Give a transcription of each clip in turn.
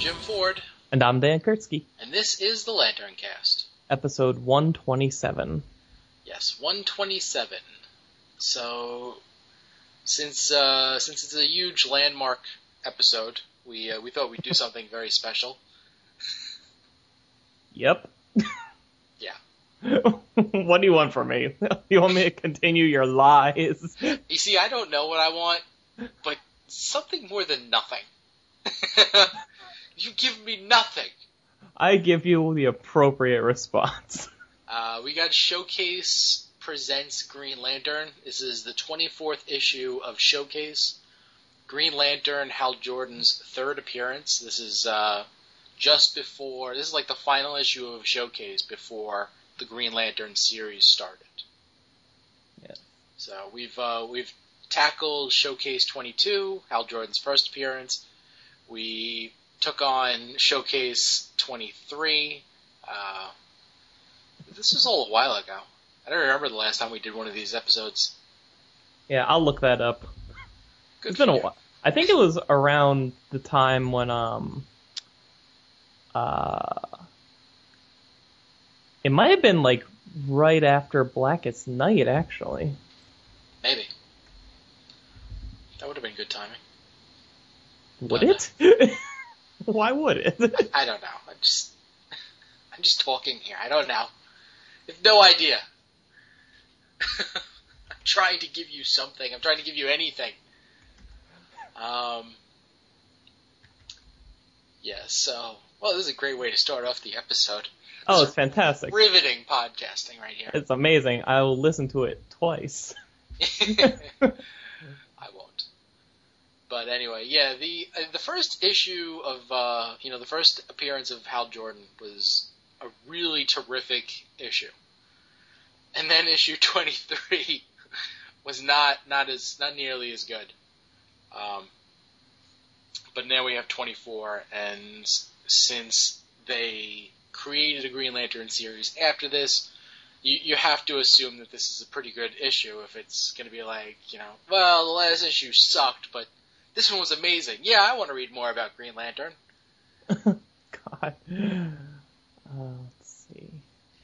Jim Ford, And I'm Dan Kurtzky, and this is the Lantern Cast. episode 127. Yes, 127. So, since uh, since it's a huge landmark episode, we uh, we thought we'd do something very special. Yep. Yeah. what do you want from me? You want me to continue your lies? You see, I don't know what I want, but something more than nothing. You give me nothing. I give you the appropriate response. Uh, we got Showcase presents Green Lantern. This is the 24th issue of Showcase. Green Lantern, Hal Jordan's third appearance. This is uh, just before. This is like the final issue of Showcase before the Green Lantern series started. Yes. So we've uh, we've tackled Showcase 22, Hal Jordan's first appearance. We took on Showcase 23. Uh, this was all a while ago. I don't remember the last time we did one of these episodes. Yeah, I'll look that up. Good It's been for a while. I think it was around the time when um uh it might have been like right after Blackest Night actually. Maybe. That would have been good timing. Would Uh, it? Why would it? I don't know. I'm just I'm just talking here. I don't know. I have no idea. I'm trying to give you something. I'm trying to give you anything. Um Yeah, so well this is a great way to start off the episode. oh, it's fantastic. Riveting podcasting right here. It's amazing. I will listen to it twice. But anyway, yeah, the uh, the first issue of uh, you know the first appearance of Hal Jordan was a really terrific issue, and then issue twenty three was not not as not nearly as good. Um, but now we have twenty four, and since they created a Green Lantern series after this, you, you have to assume that this is a pretty good issue if it's going to be like, you know, well, the last issue sucked, but this one was amazing. Yeah, I want to read more about Green Lantern. God. Uh, let's see.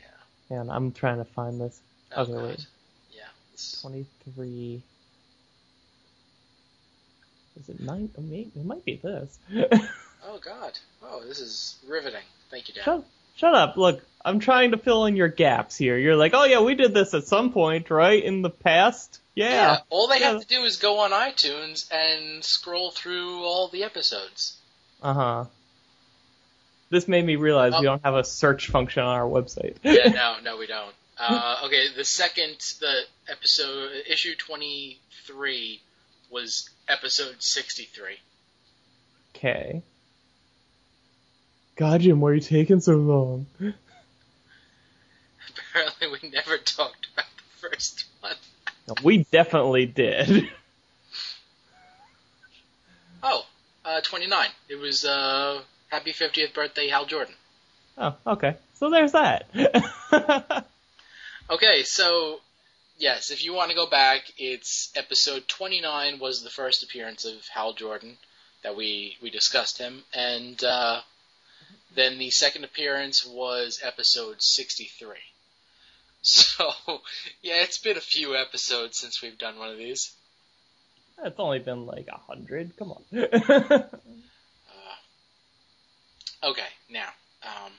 Yeah. Man, I'm trying to find this. Oh, God. wait. Yeah. It's- 23. Is it nine? oh, maybe- It might be this. Oh, God. Oh, this is riveting. Thank you, Dan. shut, shut up. Look, I'm trying to fill in your gaps here. You're like, oh yeah, we did this at some point, right? In the past? Yeah. All they Yeah. have to do is go on iTunes and scroll through all the episodes. Uh huh. This made me realize Oh. we don't have a search function on our website. yeah, no, no, we don't. Uh, okay, the second, the episode, issue 23 was episode 63. Okay. God, Jim, why are you taking so long? Apparently, we never talked about the first one. We definitely did. Oh, uh, 29. It was, uh, happy 50th birthday, Hal Jordan. Oh, okay. So there's that. Okay, so, yes, if you want to go back, it's episode 29 was the first appearance of Hal Jordan that we, we discussed him, and, uh, then the second appearance was episode 63. So, yeah, it's been a few episodes since we've done one of these. it's only been like a hundred. Come on. Uh, okay, now, um,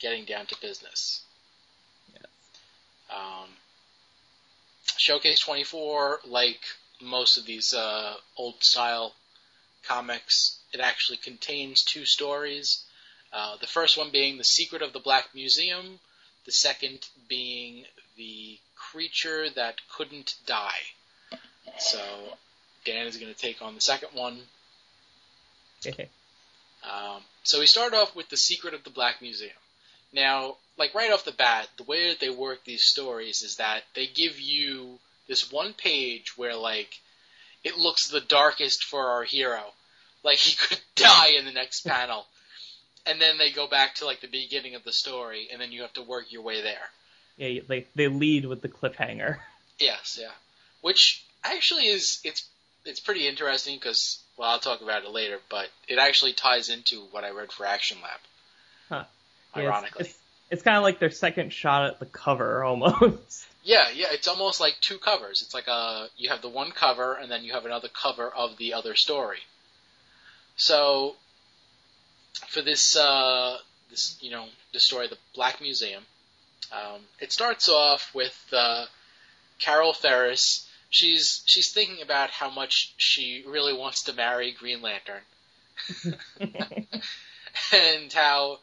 getting down to business. Yes. Um, Showcase 24, like most of these uh, old style comics, it actually contains two stories. Uh, the first one being The Secret of the Black Museum, the second being The Creature That Couldn't Die. So, Dan is going to take on the second one. Um, so we start off with the secret of the Black Museum. Now, like right off the bat, the way that they work these stories is that they give you this one page where like it looks the darkest for our hero, like he could die in the next panel, and then they go back to like the beginning of the story, and then you have to work your way there. yeah, they they lead with the cliffhanger. Yes, yeah. Which actually is it's it's pretty interesting because well, I'll talk about it later, but it actually ties into what I read for Action Lab. Huh. Yeah, Ironically. It's, it's, it's kind of like their second shot at the cover almost. Yeah, yeah, it's almost like two covers. It's like a you have the one cover and then you have another cover of the other story. So for this uh, this you know the story, of the Black Museum, um, it starts off with uh, Carol Ferris. She's she's thinking about how much she really wants to marry Green Lantern, and how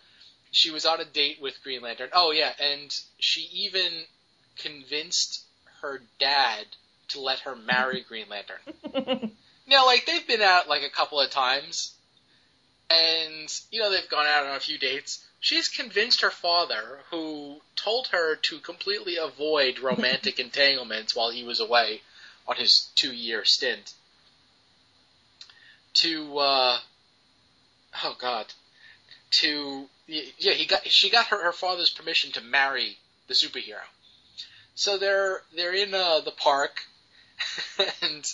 she was on a date with Green Lantern. Oh yeah, and she even convinced her dad to let her marry Green Lantern. Now, like they've been out like a couple of times, and you know they've gone out on a few dates. She's convinced her father, who told her to completely avoid romantic entanglements while he was away on his two-year stint, to uh, oh god, to yeah he got she got her her father's permission to marry the superhero. So they're they're in uh, the park, and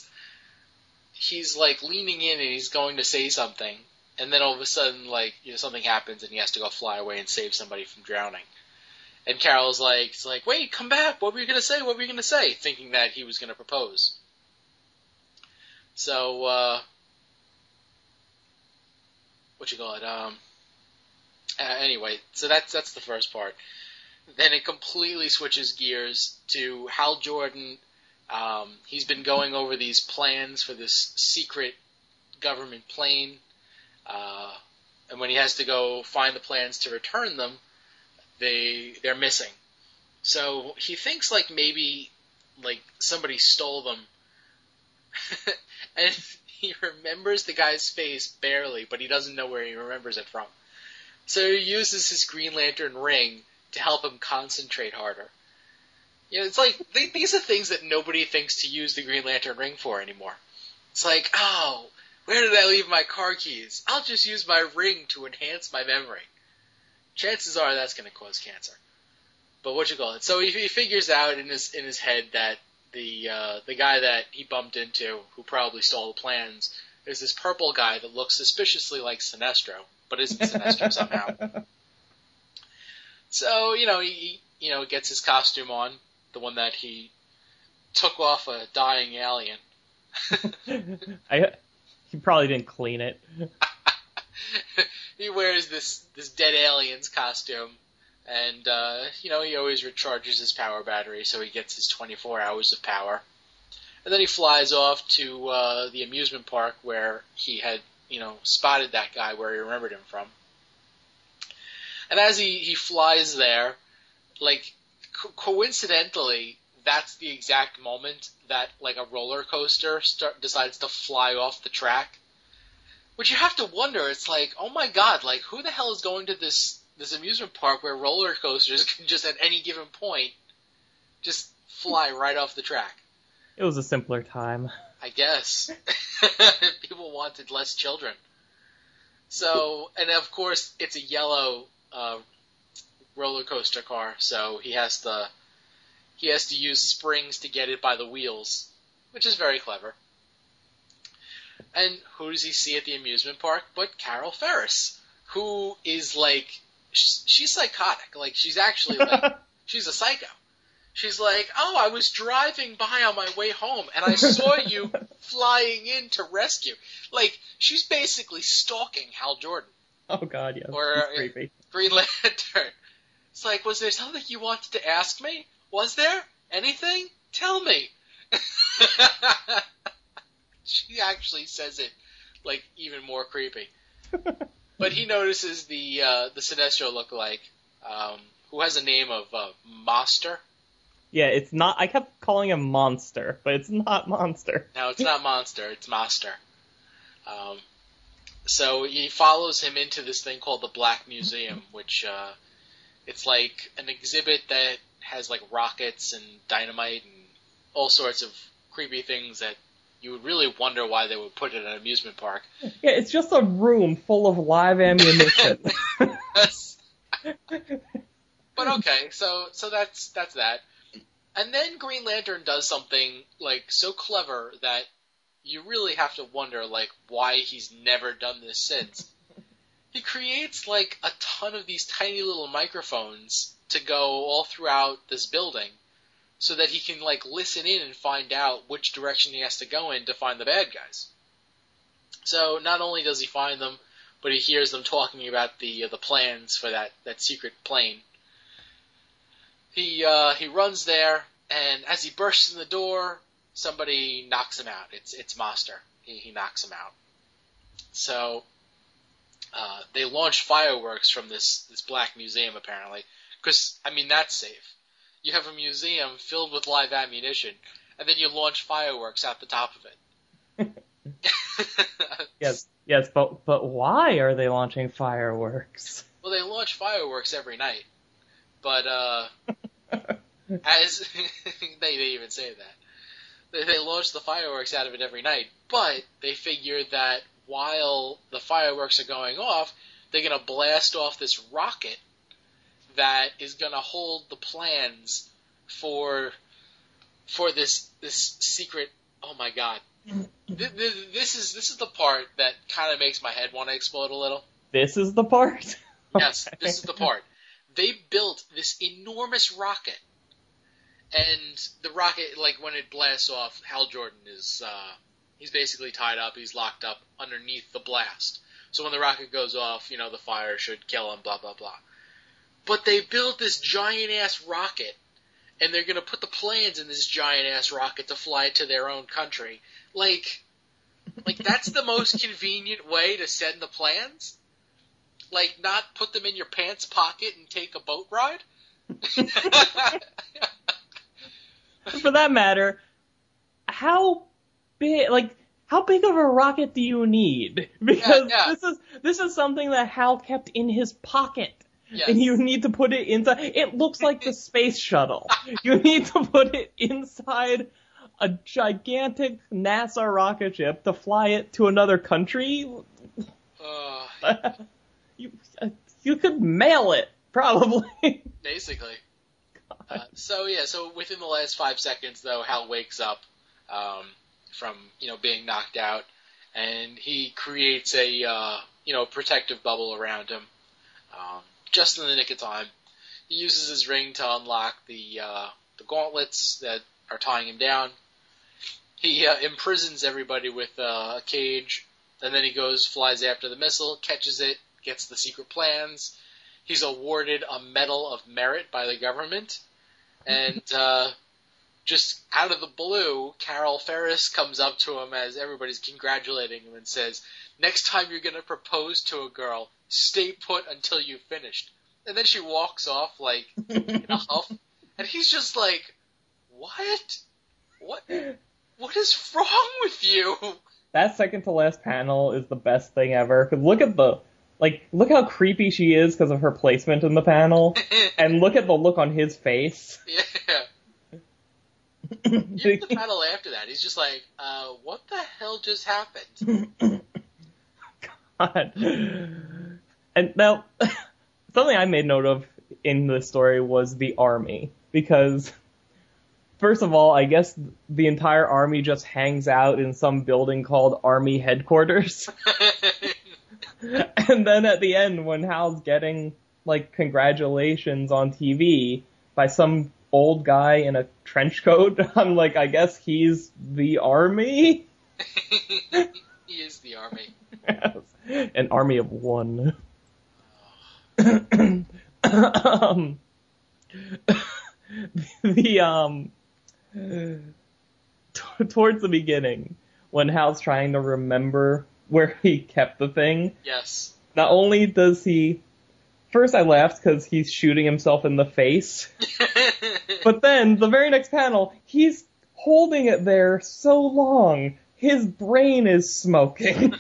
he's like leaning in and he's going to say something, and then all of a sudden like you know something happens and he has to go fly away and save somebody from drowning. And Carol's like, it's like, wait, come back. What were you gonna say? What were you gonna say? Thinking that he was gonna propose. So, uh, what you call it? Um, anyway, so that's that's the first part. Then it completely switches gears to Hal Jordan. Um, he's been going over these plans for this secret government plane, uh, and when he has to go find the plans to return them, they they're missing. So he thinks like maybe like somebody stole them, and he remembers the guy's face barely, but he doesn't know where he remembers it from. So he uses his Green Lantern ring to help him concentrate harder. You know, it's like they, these are things that nobody thinks to use the Green Lantern ring for anymore. It's like, oh, where did I leave my car keys? I'll just use my ring to enhance my memory. Chances are that's going to cause cancer. But what you call it? So he, he figures out in his in his head that the uh, the guy that he bumped into, who probably stole the plans, is this purple guy that looks suspiciously like Sinestro, but isn't Sinestro somehow. So you know he you know gets his costume on, the one that he took off a dying alien. I he probably didn't clean it. he wears this this dead alien's costume, and uh, you know he always recharges his power battery, so he gets his 24 hours of power. And then he flies off to uh, the amusement park where he had you know spotted that guy where he remembered him from. And as he, he flies there, like co- coincidentally, that's the exact moment that like a roller coaster start, decides to fly off the track. Which you have to wonder. It's like, oh my god, like who the hell is going to this this amusement park where roller coasters can just at any given point just fly right off the track? It was a simpler time. I guess people wanted less children. So, and of course, it's a yellow uh, roller coaster car, so he has to he has to use springs to get it by the wheels, which is very clever. And who does he see at the amusement park but Carol Ferris, who is like she's, she's psychotic, like she's actually like she's a psycho. She's like, "Oh, I was driving by on my way home and I saw you flying in to rescue." Like she's basically stalking Hal Jordan. Oh God, yeah, Or, uh, creepy. Green Lantern. It's like, was there something you wanted to ask me? Was there anything? Tell me. she actually says it like even more creepy. But he notices the uh, the Sinestro lookalike, um, who has a name of uh, Monster. Yeah, it's not. I kept calling him Monster, but it's not Monster. No, it's not Monster. It's Master. Um, so he follows him into this thing called the Black Museum, which uh, it's like an exhibit that has like rockets and dynamite and all sorts of creepy things that you would really wonder why they would put it in an amusement park. Yeah, it's just a room full of live ammunition. But okay, so so that's that's that. And then Green Lantern does something like so clever that you really have to wonder like why he's never done this since. he creates like a ton of these tiny little microphones to go all throughout this building so that he can like listen in and find out which direction he has to go in to find the bad guys. So not only does he find them, but he hears them talking about the uh, the plans for that that secret plane. He uh, he runs there, and as he bursts in the door, somebody knocks him out. It's it's Master. He he knocks him out. So uh, they launch fireworks from this this black museum apparently, because I mean that's safe. You have a museum filled with live ammunition, and then you launch fireworks out the top of it. yes, yes, but but why are they launching fireworks? Well, they launch fireworks every night, but uh, as they they even say that they, they launch the fireworks out of it every night, but they figure that while the fireworks are going off, they're gonna blast off this rocket that is gonna hold the plans for for this this secret. Oh my god, this is this is the part that kind of makes my head want to explode a little. This is the part. yes, this is the part. They built this enormous rocket, and the rocket, like when it blasts off, Hal Jordan is uh, he's basically tied up. He's locked up underneath the blast. So when the rocket goes off, you know the fire should kill him. Blah blah blah. But they built this giant ass rocket, and they're gonna put the plans in this giant ass rocket to fly it to their own country like, like that's the most convenient way to send the plans. Like, not put them in your pants pocket and take a boat ride. For that matter, how big, like, how big of a rocket do you need? Because yeah, yeah. this is this is something that Hal kept in his pocket. Yes. And you need to put it inside. It looks like the space shuttle. you need to put it inside a gigantic NASA rocket ship to fly it to another country. Uh, you you could mail it probably. Basically. Uh, so yeah, so within the last five seconds, though, Hal wakes up um, from you know being knocked out, and he creates a uh, you know protective bubble around him, um, just in the nick of time. He uses his ring to unlock the uh, the gauntlets that are tying him down, he uh, imprisons everybody with uh, a cage, and then he goes, flies after the missile, catches it, gets the secret plans. He's awarded a Medal of Merit by the government, and uh, just out of the blue, Carol Ferris comes up to him as everybody's congratulating him and says, "Next time you're going to propose to a girl, stay put until you've finished." And then she walks off like in a huff, and he's just like, "What? What? What is wrong with you? That second to last panel is the best thing ever. Cause look at the, like, look how creepy she is because of her placement in the panel, and look at the look on his face. Yeah. Even the panel after that, he's just like, uh, what the hell just happened? God. And now, something I made note of in the story was the army, because first of all, I guess the entire army just hangs out in some building called Army Headquarters. and then at the end, when Hal's getting like congratulations on TV by some old guy in a trench coat, I'm like, I guess he's the army. he is the army. Yes. An army of one. um, the um t- towards the beginning, when Hal's trying to remember where he kept the thing, Yes. not only does he. First, I laughed because he's shooting himself in the face. But then, the very next panel, he's holding it there so long, his brain is smoking.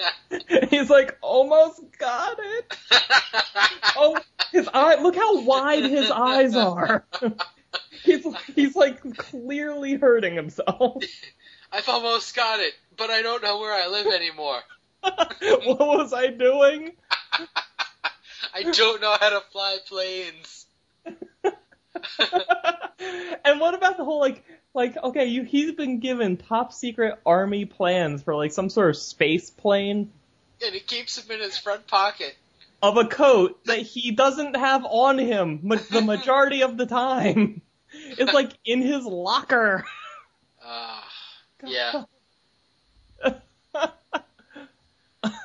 he's like, almost got it. Oh, his eye, look how wide his eyes are. he's, he's like clearly hurting himself. I've almost got it, but I don't know where I live anymore. what was I doing? I don't know how to fly planes. and what about the whole like like, okay, you, he's been given top secret army plans for like some sort of space plane And he keeps them in his front pocket. of a coat that he doesn't have on him ma- the majority of the time. It's like in his locker. Uh, yeah.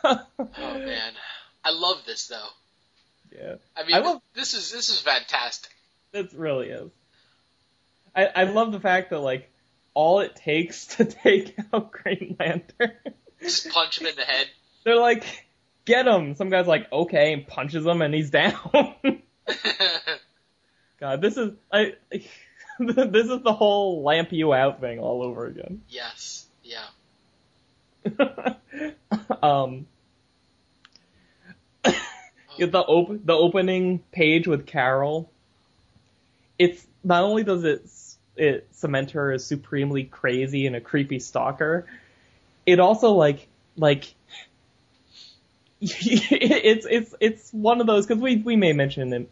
oh man. I love this though. Yeah, I mean, I love- this is this is fantastic. It really is. I I love the fact that like all it takes to take out Green Lantern. Just punch him in the head. They're like, get him. Some guy's like, okay, and punches him, and he's down. God, this is I. this is the whole lamp you out thing all over again. yes. Yeah. um, yeah, the op- the opening page with Carol. It's not only does it it cement her as supremely crazy and a creepy stalker, it also like like it's it's it's one of those because we we may mention in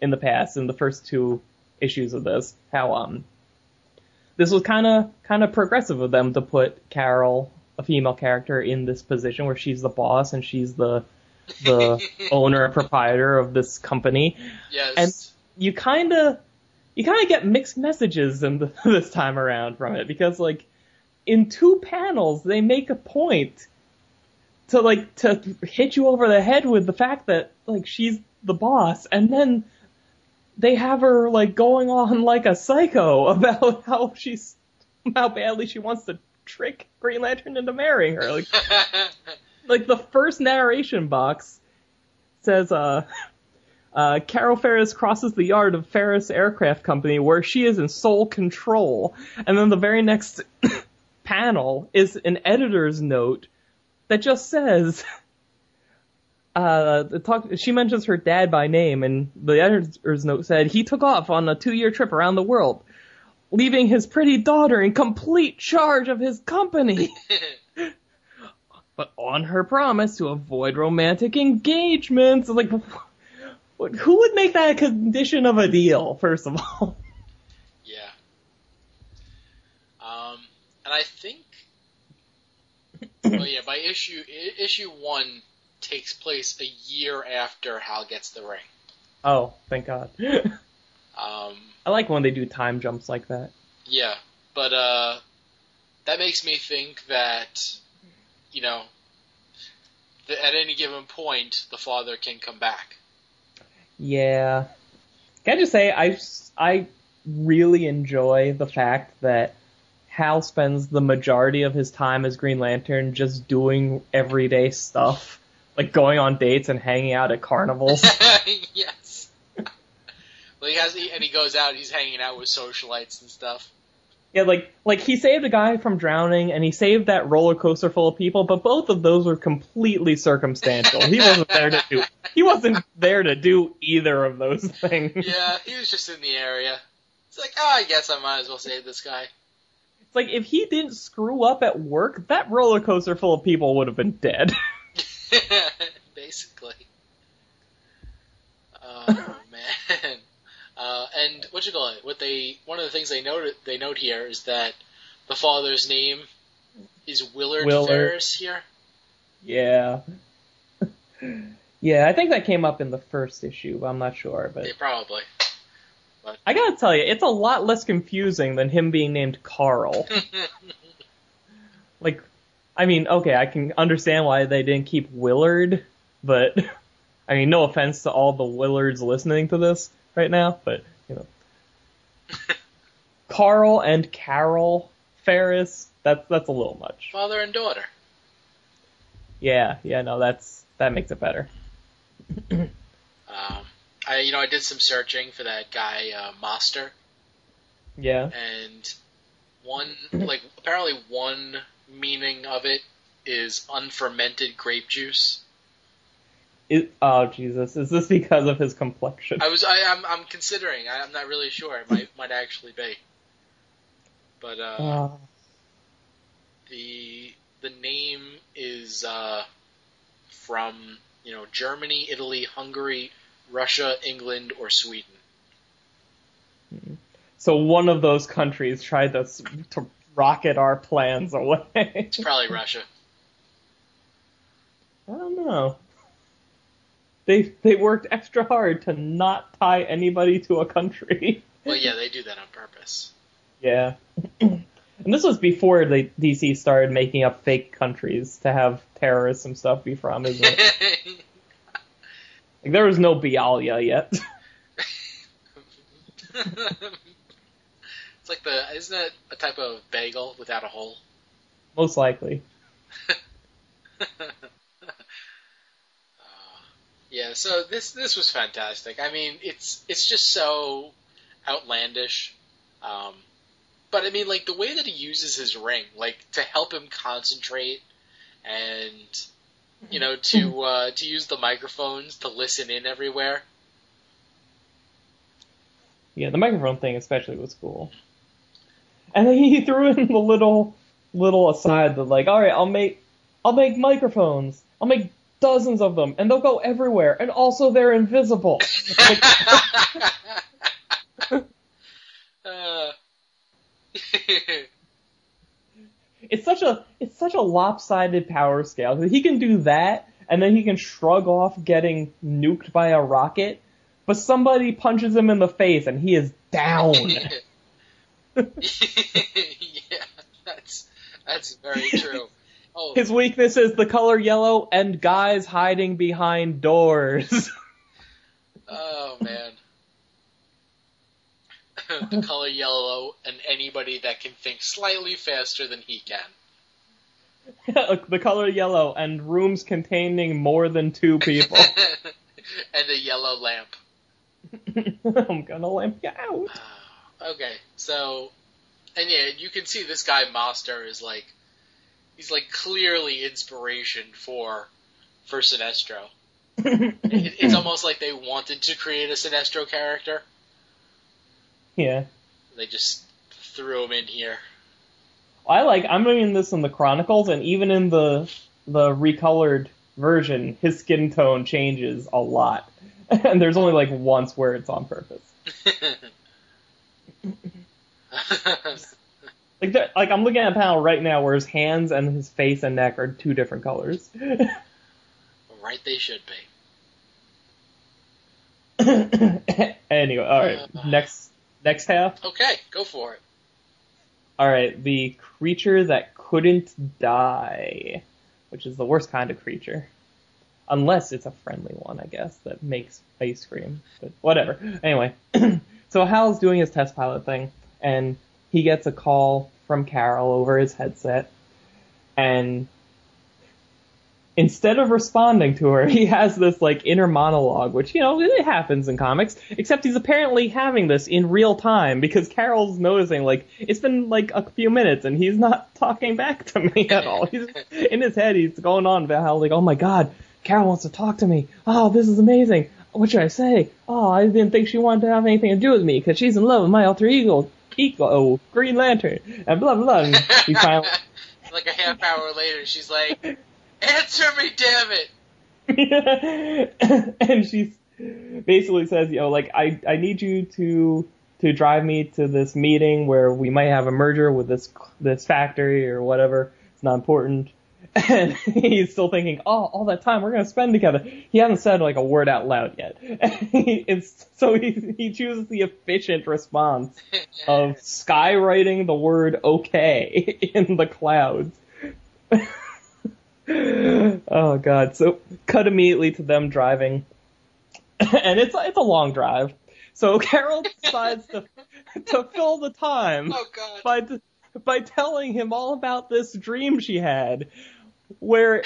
in the past in the first two issues of this how um this was kind of kind of progressive of them to put Carol a female character in this position where she's the boss and she's the the owner and proprietor of this company Yes. and you kind of you kind of get mixed messages in the, this time around from it because like in two panels they make a point to like to hit you over the head with the fact that like she's the boss and then they have her like going on like a psycho about how she's how badly she wants to trick Green Lantern into marrying her. Like like the first narration box says uh uh, Carol Ferris crosses the yard of Ferris Aircraft Company where she is in sole control. And then the very next panel is an editor's note that just says, uh, talk, she mentions her dad by name and the editor's note said he took off on a two year trip around the world, leaving his pretty daughter in complete charge of his company. but on her promise to avoid romantic engagements, like, who would make that a condition of a deal, first of all? yeah. Um, and I think, well, yeah, by issue issue one takes place a year after Hal gets the ring. Oh, thank God. Um, I like when they do time jumps like that. yeah, but uh, that makes me think that, you know, that at any given point the father can come back. Yeah. Can I just say, I, I really enjoy the fact that Hal spends the majority of his time as Green Lantern just doing everyday stuff. Like going on dates and hanging out at carnivals. yes. Well, he has, and he goes out. He's hanging out with socialites and stuff. Yeah, like like he saved a guy from drowning and he saved that roller coaster full of people, but both of those were completely circumstantial. He wasn't there to do he wasn't there to do either of those things. Yeah, he was just in the area. It's like, oh, I guess I might as well save this guy. It's like if he didn't screw up at work, that roller coaster full of people would have been dead. Basically. Oh man. Uh, and what you call it? What they one of the things they note they note here is that the father's name is Willard, Willard. Ferris here. yeah. Yeah, I think that came up in the first issue, but I'm not sure. But Yeah, probably. I gotta tell you, it's a lot less confusing than him being named Carl. like, I mean, okay, I can understand why they didn't keep Willard, but I mean, no offense to all the Willards listening to this right now, but you know, Carl and Carol Ferris, that's that's a little much. Father and daughter. Yeah, yeah, no, that's that makes it better. Um, I you know I did some searching for that guy uh, Master, Yeah, and one like apparently one meaning of it is unfermented grape juice. It, oh Jesus, is this because of his complexion? I was I, I'm I'm considering. I, I'm not really sure. It might might actually be. But uh, Uh, the the name is uh, from you know Germany, Italy, Hungary, Russia, England, or Sweden. So one of those countries tried to to rocket our plans away. It's probably Russia. I don't know. They they worked extra hard to not tie anybody to a country. Well, yeah, they do that on purpose. Yeah. and this was before the DC started making up fake countries to have terrorists and stuff be from, isn't it? like there was no Bialya yet. it's like the isn't it a type of bagel without a hole? Most likely. Yeah, so this this was fantastic. I mean, it's it's just so outlandish. Um, but I mean, like the way that he uses his ring, like to help him concentrate, and you know to uh, to use the microphones to listen in everywhere. Yeah, the microphone thing especially was cool. And then he threw in the little little aside that like, all right, I'll make I'll make microphones. I'll make dozens of them, and they'll go everywhere, and also they're invisible. Uh, it's such a it's such a lopsided power scale. He can do that, and then he can shrug off getting nuked by a rocket, but somebody punches him in the face, and he is down. yeah, that's that's very true. Oh, His weakness is the color yellow and guys hiding behind doors. oh man. the color yellow and anybody that can think slightly faster than he can. the color yellow and rooms containing more than two people. and a yellow lamp. I'm gonna lamp you out. Okay, so, and yeah, you can see this guy Master is like, he's like clearly inspiration for for Sinestro. It, it's almost like they wanted to create a Sinestro character. Yeah. They just threw him in here. I like I'm reading this in the Chronicles and even in the the recolored version, his skin tone changes a lot. And there's only like once where it's on purpose. Like, there- like I'm looking at a panel right now where his hands and his face and neck are two different colors. right, they should be. anyway, all right. Uh. Next next half. Okay, go for it. All right, the creature that couldn't die, which is the worst kind of creature. Unless it's a friendly one, I guess, that makes ice cream. But whatever. Anyway, so Hal's doing his test pilot thing, and he gets a call from Carol over his headset, and instead of responding to her, he has this like inner monologue, which you know it happens in comics. Except he's apparently having this in real time because Carol's noticing like it's been like a few minutes and he's not talking back to me at all. He's in his head. He's going on about how like oh my god, Carol wants to talk to me. Oh, this is amazing. What should I say? Oh, I didn't think she wanted to have anything to do with me because she's in love with my alter ego, oh, Green Lantern, and blah blah. blah. And he finally. like a half hour later, she's like, "Answer me, damn it!" and she basically says, you know, like I I need you to to drive me to this meeting where we might have a merger with this this factory or whatever. It's not important. And he's still thinking, oh, all that time we're gonna spend together. He hasn't said like a word out loud yet. it's so he he chooses the efficient response of skywriting the word okay in the clouds. oh god. So cut immediately to them driving. and it's it's a long drive. So Carol decides to to fill the time oh God. by by telling him all about this dream she had where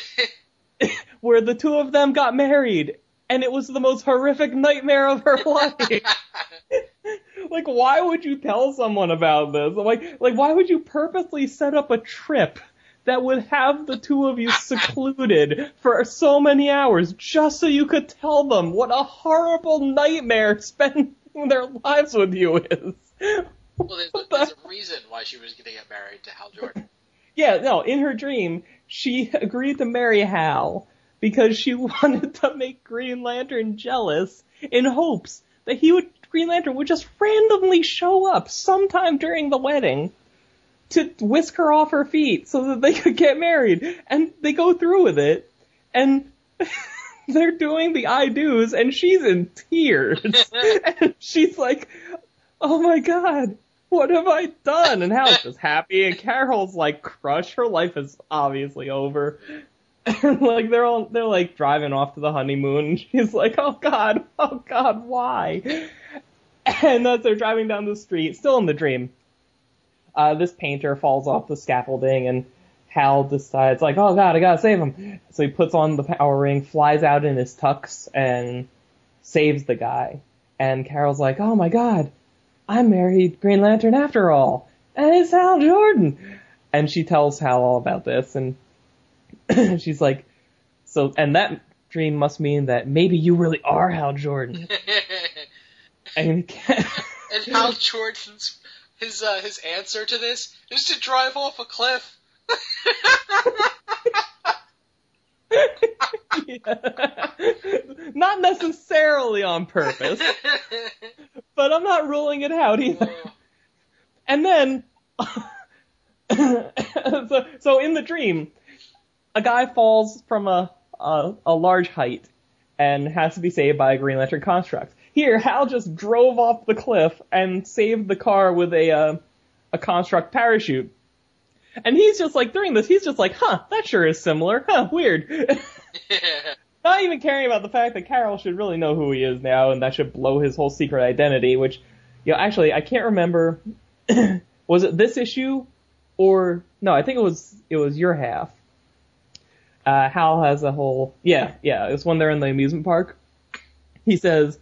where the two of them got married and it was the most horrific nightmare of her life. like why would you tell someone about this? Like like why would you purposely set up a trip that would have the two of you secluded for so many hours just so you could tell them what a horrible nightmare spending their lives with you is? well, there's, a, there's a reason why she was going to get married to Hal Jordan. Yeah, no, in her dream, she agreed to marry Hal because she wanted to make Green Lantern jealous in hopes that he would Green Lantern would just randomly show up sometime during the wedding to whisk her off her feet so that they could get married. And they go through with it. And they're doing the I do's and she's in tears. and she's like, oh my god, what have I done? And Hal's just happy and Carol's like crushed. Her life is obviously over. And like they're all they're like driving off to the honeymoon and she's like, Oh god, oh god, why? And as they're driving down the street, still in the dream, uh, this painter falls off the scaffolding and Hal decides like, oh god, I gotta save him. So he puts on the power ring, flies out in his tux, and saves the guy. And Carol's like, oh my god, I married Green Lantern after all, and it's Hal Jordan. And she tells Hal all about this, and she's like, so, and that dream must mean that maybe you really are Hal Jordan. and, and Hal Jordan's his uh, his answer to this is to drive off a cliff. yeah. Not necessarily on purpose, but I'm not ruling it out either. And then, so, so in the dream, a guy falls from a, a, a large height and has to be saved by a Green Lantern construct. Here, Hal just drove off the cliff and saved the car with a uh, a construct parachute. And he's just like, during this, he's just like, huh, that sure is similar. Huh, weird. Not even caring about the fact that Carol should really know who he is now, and that should blow his whole secret identity, which, you know, actually, I can't remember, was it this issue, or, no, I think it was, it was your half. Uh, Hal has a whole, yeah, yeah, it's when they're in the amusement park. He says,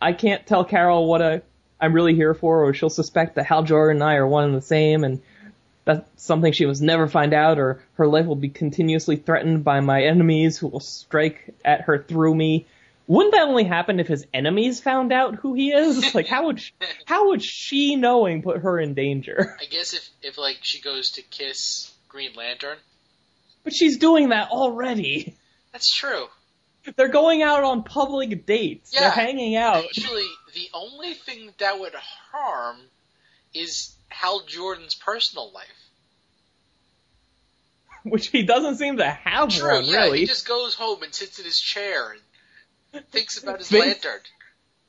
I can't tell Carol what I, I'm really here for, or she'll suspect that Hal Jordan and I are one and the same, and that's something she must never find out, or her life will be continuously threatened by my enemies who will strike at her through me. Wouldn't that only happen if his enemies found out who he is? Like, how would she, how would she knowing put her in danger? I guess if if like she goes to kiss Green Lantern. But she's doing that already. That's true. They're going out on public dates. Yeah, They're hanging out. Actually, the only thing that would harm is Hal Jordan's personal life. Which he doesn't seem to have True, one, yeah, really. He just goes home and sits in his chair and thinks about his lantern.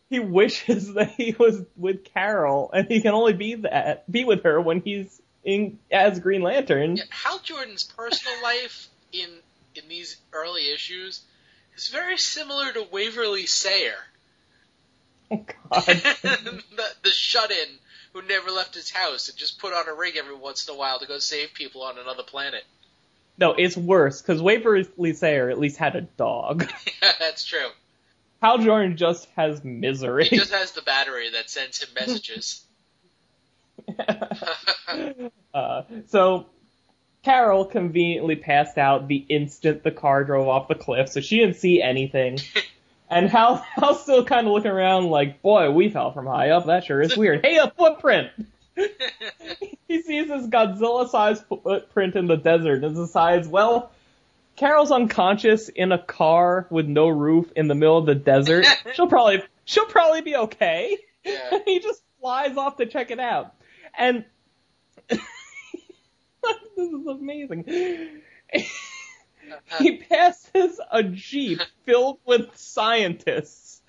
He wishes that he was with Carol, and he can only be that be with her when he's in as Green Lantern. Yeah, Hal Jordan's personal life in in these early issues is very similar to Waverly Sayer. Oh God! the, the shut-in who never left his house and just put on a ring every once in a while to go save people on another planet. No, it's worse because Waverly Sayer at least had a dog. yeah, that's true. Hal Jordan just has misery. He just has the battery that sends him messages. uh, so Carol conveniently passed out the instant the car drove off the cliff, so she didn't see anything. And Hal, Hal's still kind of looking around like, boy, we fell from high up. That sure is weird. Hey, a footprint! he sees this Godzilla-sized footprint in the desert and decides, well, Carol's unconscious in a car with no roof in the middle of the desert. she'll probably, she'll probably be okay. Yeah. he just flies off to check it out. And this is amazing. He passes a jeep filled with scientists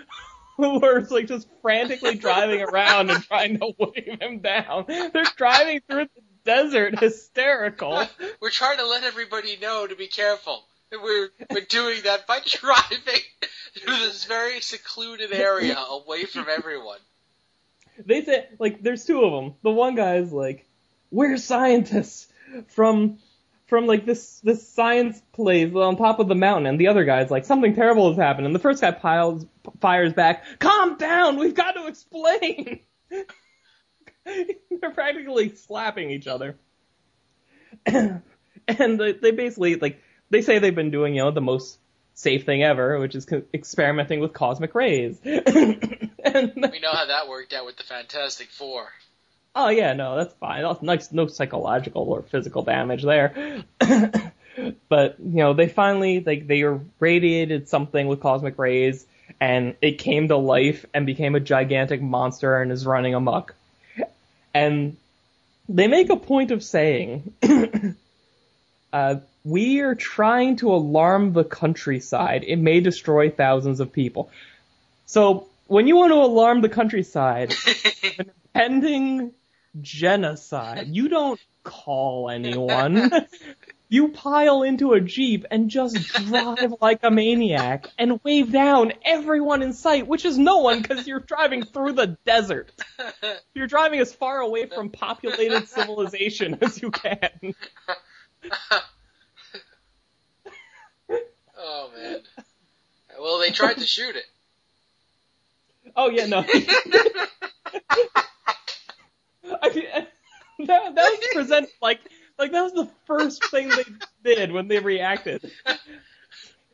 who are like just frantically driving around and trying to wave him down. They're driving through the desert, hysterical. We're trying to let everybody know to be careful. We're we're doing that by driving through this very secluded area away from everyone. They say like there's two of them. The one guy's like, "We're scientists from from like this this science place on top of the mountain, and the other guy's like something terrible has happened, and the first guy piles fires back, "Calm down, we've got to explain." They're practically slapping each other, and they, they basically like they say they've been doing you know the most safe thing ever, which is co- experimenting with cosmic rays. and we know how that worked out with the Fantastic Four. Oh yeah, no, that's fine. That's nice, no psychological or physical damage there. but you know, they finally like they irradiated something with cosmic rays, and it came to life and became a gigantic monster and is running amok. And they make a point of saying, uh, we are trying to alarm the countryside. It may destroy thousands of people. So when you want to alarm the countryside, an impending genocide, you don't call anyone. you pile into a jeep and just drive like a maniac and wave down everyone in sight, which is no one because you're driving through the desert. You're driving as far away from populated civilization as you can. oh man. Well, they tried to shoot it. Oh yeah, no. I mean, that, that was presented like like that was the first thing they did when they reacted.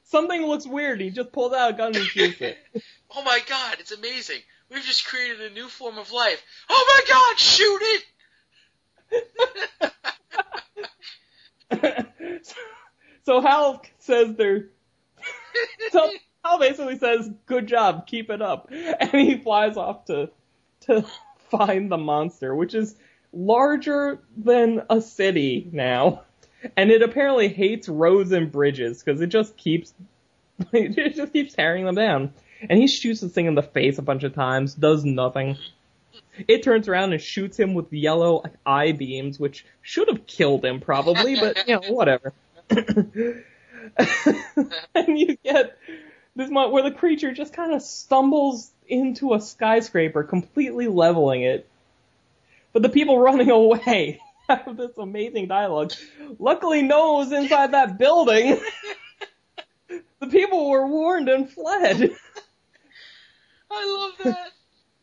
Something looks weird. He just pulls out a gun and shoots it. Oh my god, it's amazing. We've just created a new form of life. Oh my god, shoot it! so Hal says they're. So Hal basically says, "Good job, keep it up," and he flies off to to find the monster, which is larger than a city now. And it apparently hates roads and bridges because it just keeps it just keeps tearing them down. And he shoots this thing in the face a bunch of times, does nothing. It turns around and shoots him with yellow eye beams, which should have killed him probably, but you know, whatever. and you get this moment where the creature just kind of stumbles into a skyscraper, completely leveling it, but the people running away have this amazing dialogue. Luckily, no one was inside that building. the people were warned and fled. I love that.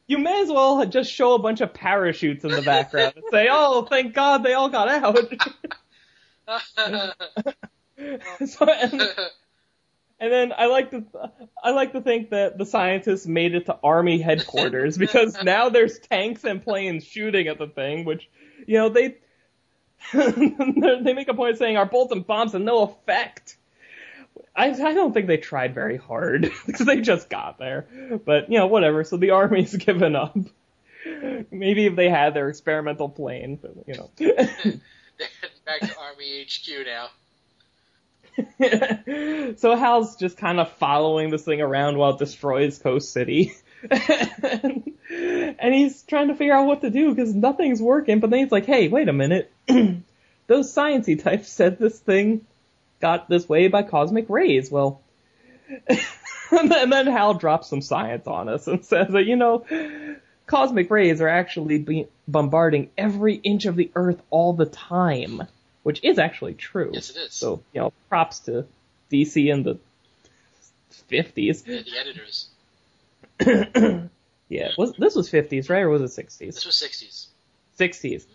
You may as well just show a bunch of parachutes in the background and say, "Oh, thank God they all got out." so, and, and then I like to I like to think that the scientists made it to army headquarters because now there's tanks and planes shooting at the thing, which you know they they make a point of saying our bolts and bombs have no effect. I I don't think they tried very hard because they just got there, but you know whatever. So the army's given up. Maybe if they had their experimental plane, but you know. They're heading back to Army HQ now. so Hal's just kind of following this thing around while it destroys Coast City. and, and he's trying to figure out what to do because nothing's working, but then he's like, hey, wait a minute. Those sciency types said this thing got this way by cosmic rays. Well, and then Hal drops some science on us and says that, you know, cosmic rays are actually bombarding every inch of the Earth all the time which is actually true. Yes, it is. So, you know, props to DC in the 50s. Yeah, the editors. yeah, was this was 50s, right, or was it 60s? This was 60s. 60s.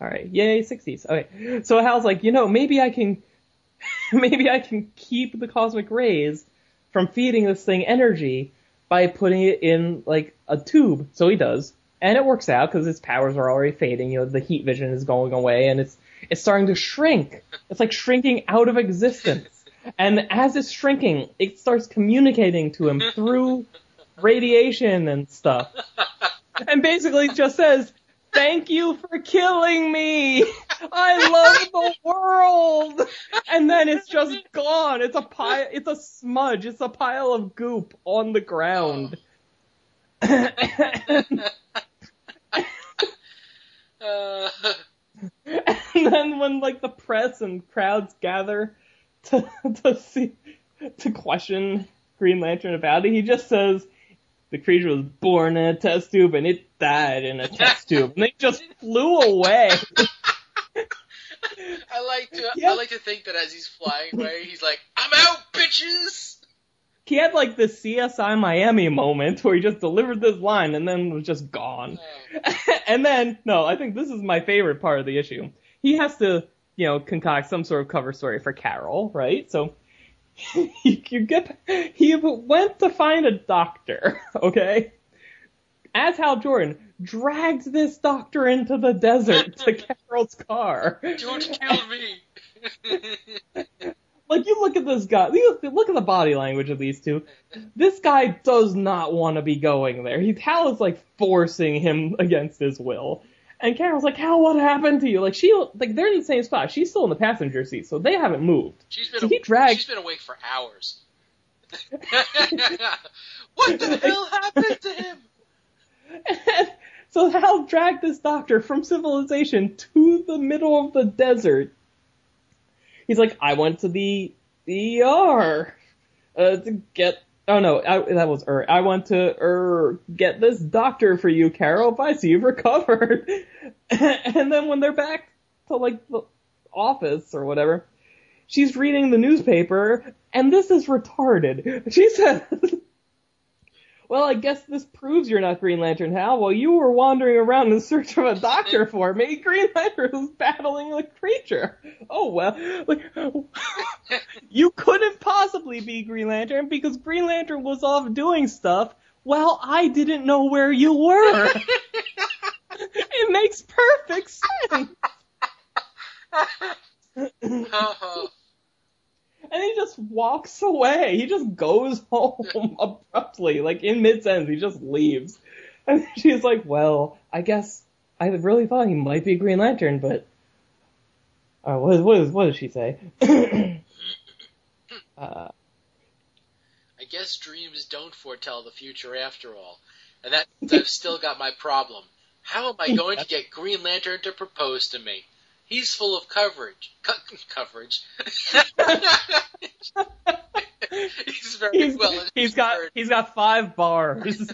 All right, yay, 60s. Okay, so Hal's like, you know, maybe I can, maybe I can keep the cosmic rays from feeding this thing energy by putting it in like a tube. So he does, and it works out because its powers are already fading. You know, the heat vision is going away, and it's it's starting to shrink. It's like shrinking out of existence. And as it's shrinking, it starts communicating to him through radiation and stuff. And basically just says, thank you for killing me. I love the world. And then it's just gone. It's a pile, it's a smudge. It's a pile of goop on the ground. uh, and then when like the press and crowds gather to to see to question Green Lantern about it, he just says the creature was born in a test tube and it died in a test tube, and they just flew away. I like to. I like to think that as he's flying away, he's like, "I'm out, bitches." He had like this CSI Miami moment where he just delivered this line and then was just gone. Oh. and then, no, I think this is my favorite part of the issue he has to, you know, concoct some sort of cover story for Carol, right? So you get he went to find a doctor, okay? As Hal Jordan drags this doctor into the desert to Carol's car. Don't kill me. Like you look at this guy, look, at the body language of these two. This guy does not want to be going there. He, Hal is like forcing him against his will. And Carol's like, Hal, what happened to you? Like she, like they're in the same spot. She's still in the passenger seat, so they haven't moved. She's been So he dragged- she's been awake for hours. what the hell happened to him? And so Hal dragged this doctor from civilization to the middle of the desert. He's like, I went to the ER uh, to get. Oh no, I, that was er. I went to er get this doctor for you, Carol. Bye, see you've recovered. and then when they're back to like the office or whatever, she's reading the newspaper, and this is retarded. She says. Well, I guess this proves you're not Green Lantern, Hal. While you were wandering around in search of a doctor for me, Green Lantern was battling a creature. Oh well, like, you couldn't possibly be Green Lantern because Green Lantern was off doing stuff while I didn't know where you were. it makes perfect sense. Uh-huh. And he just walks away. He just goes home abruptly, like in mid sentence. He just leaves. And she's like, "Well, I guess I really thought he might be Green Lantern, but uh, what, what, is, what does she say? uh, I guess dreams don't foretell the future after all. And that I've still got my problem. How am I going to get Green Lantern to propose to me? He's full of coverage. Co- coverage. he's very he's, well he's got he's got five bars.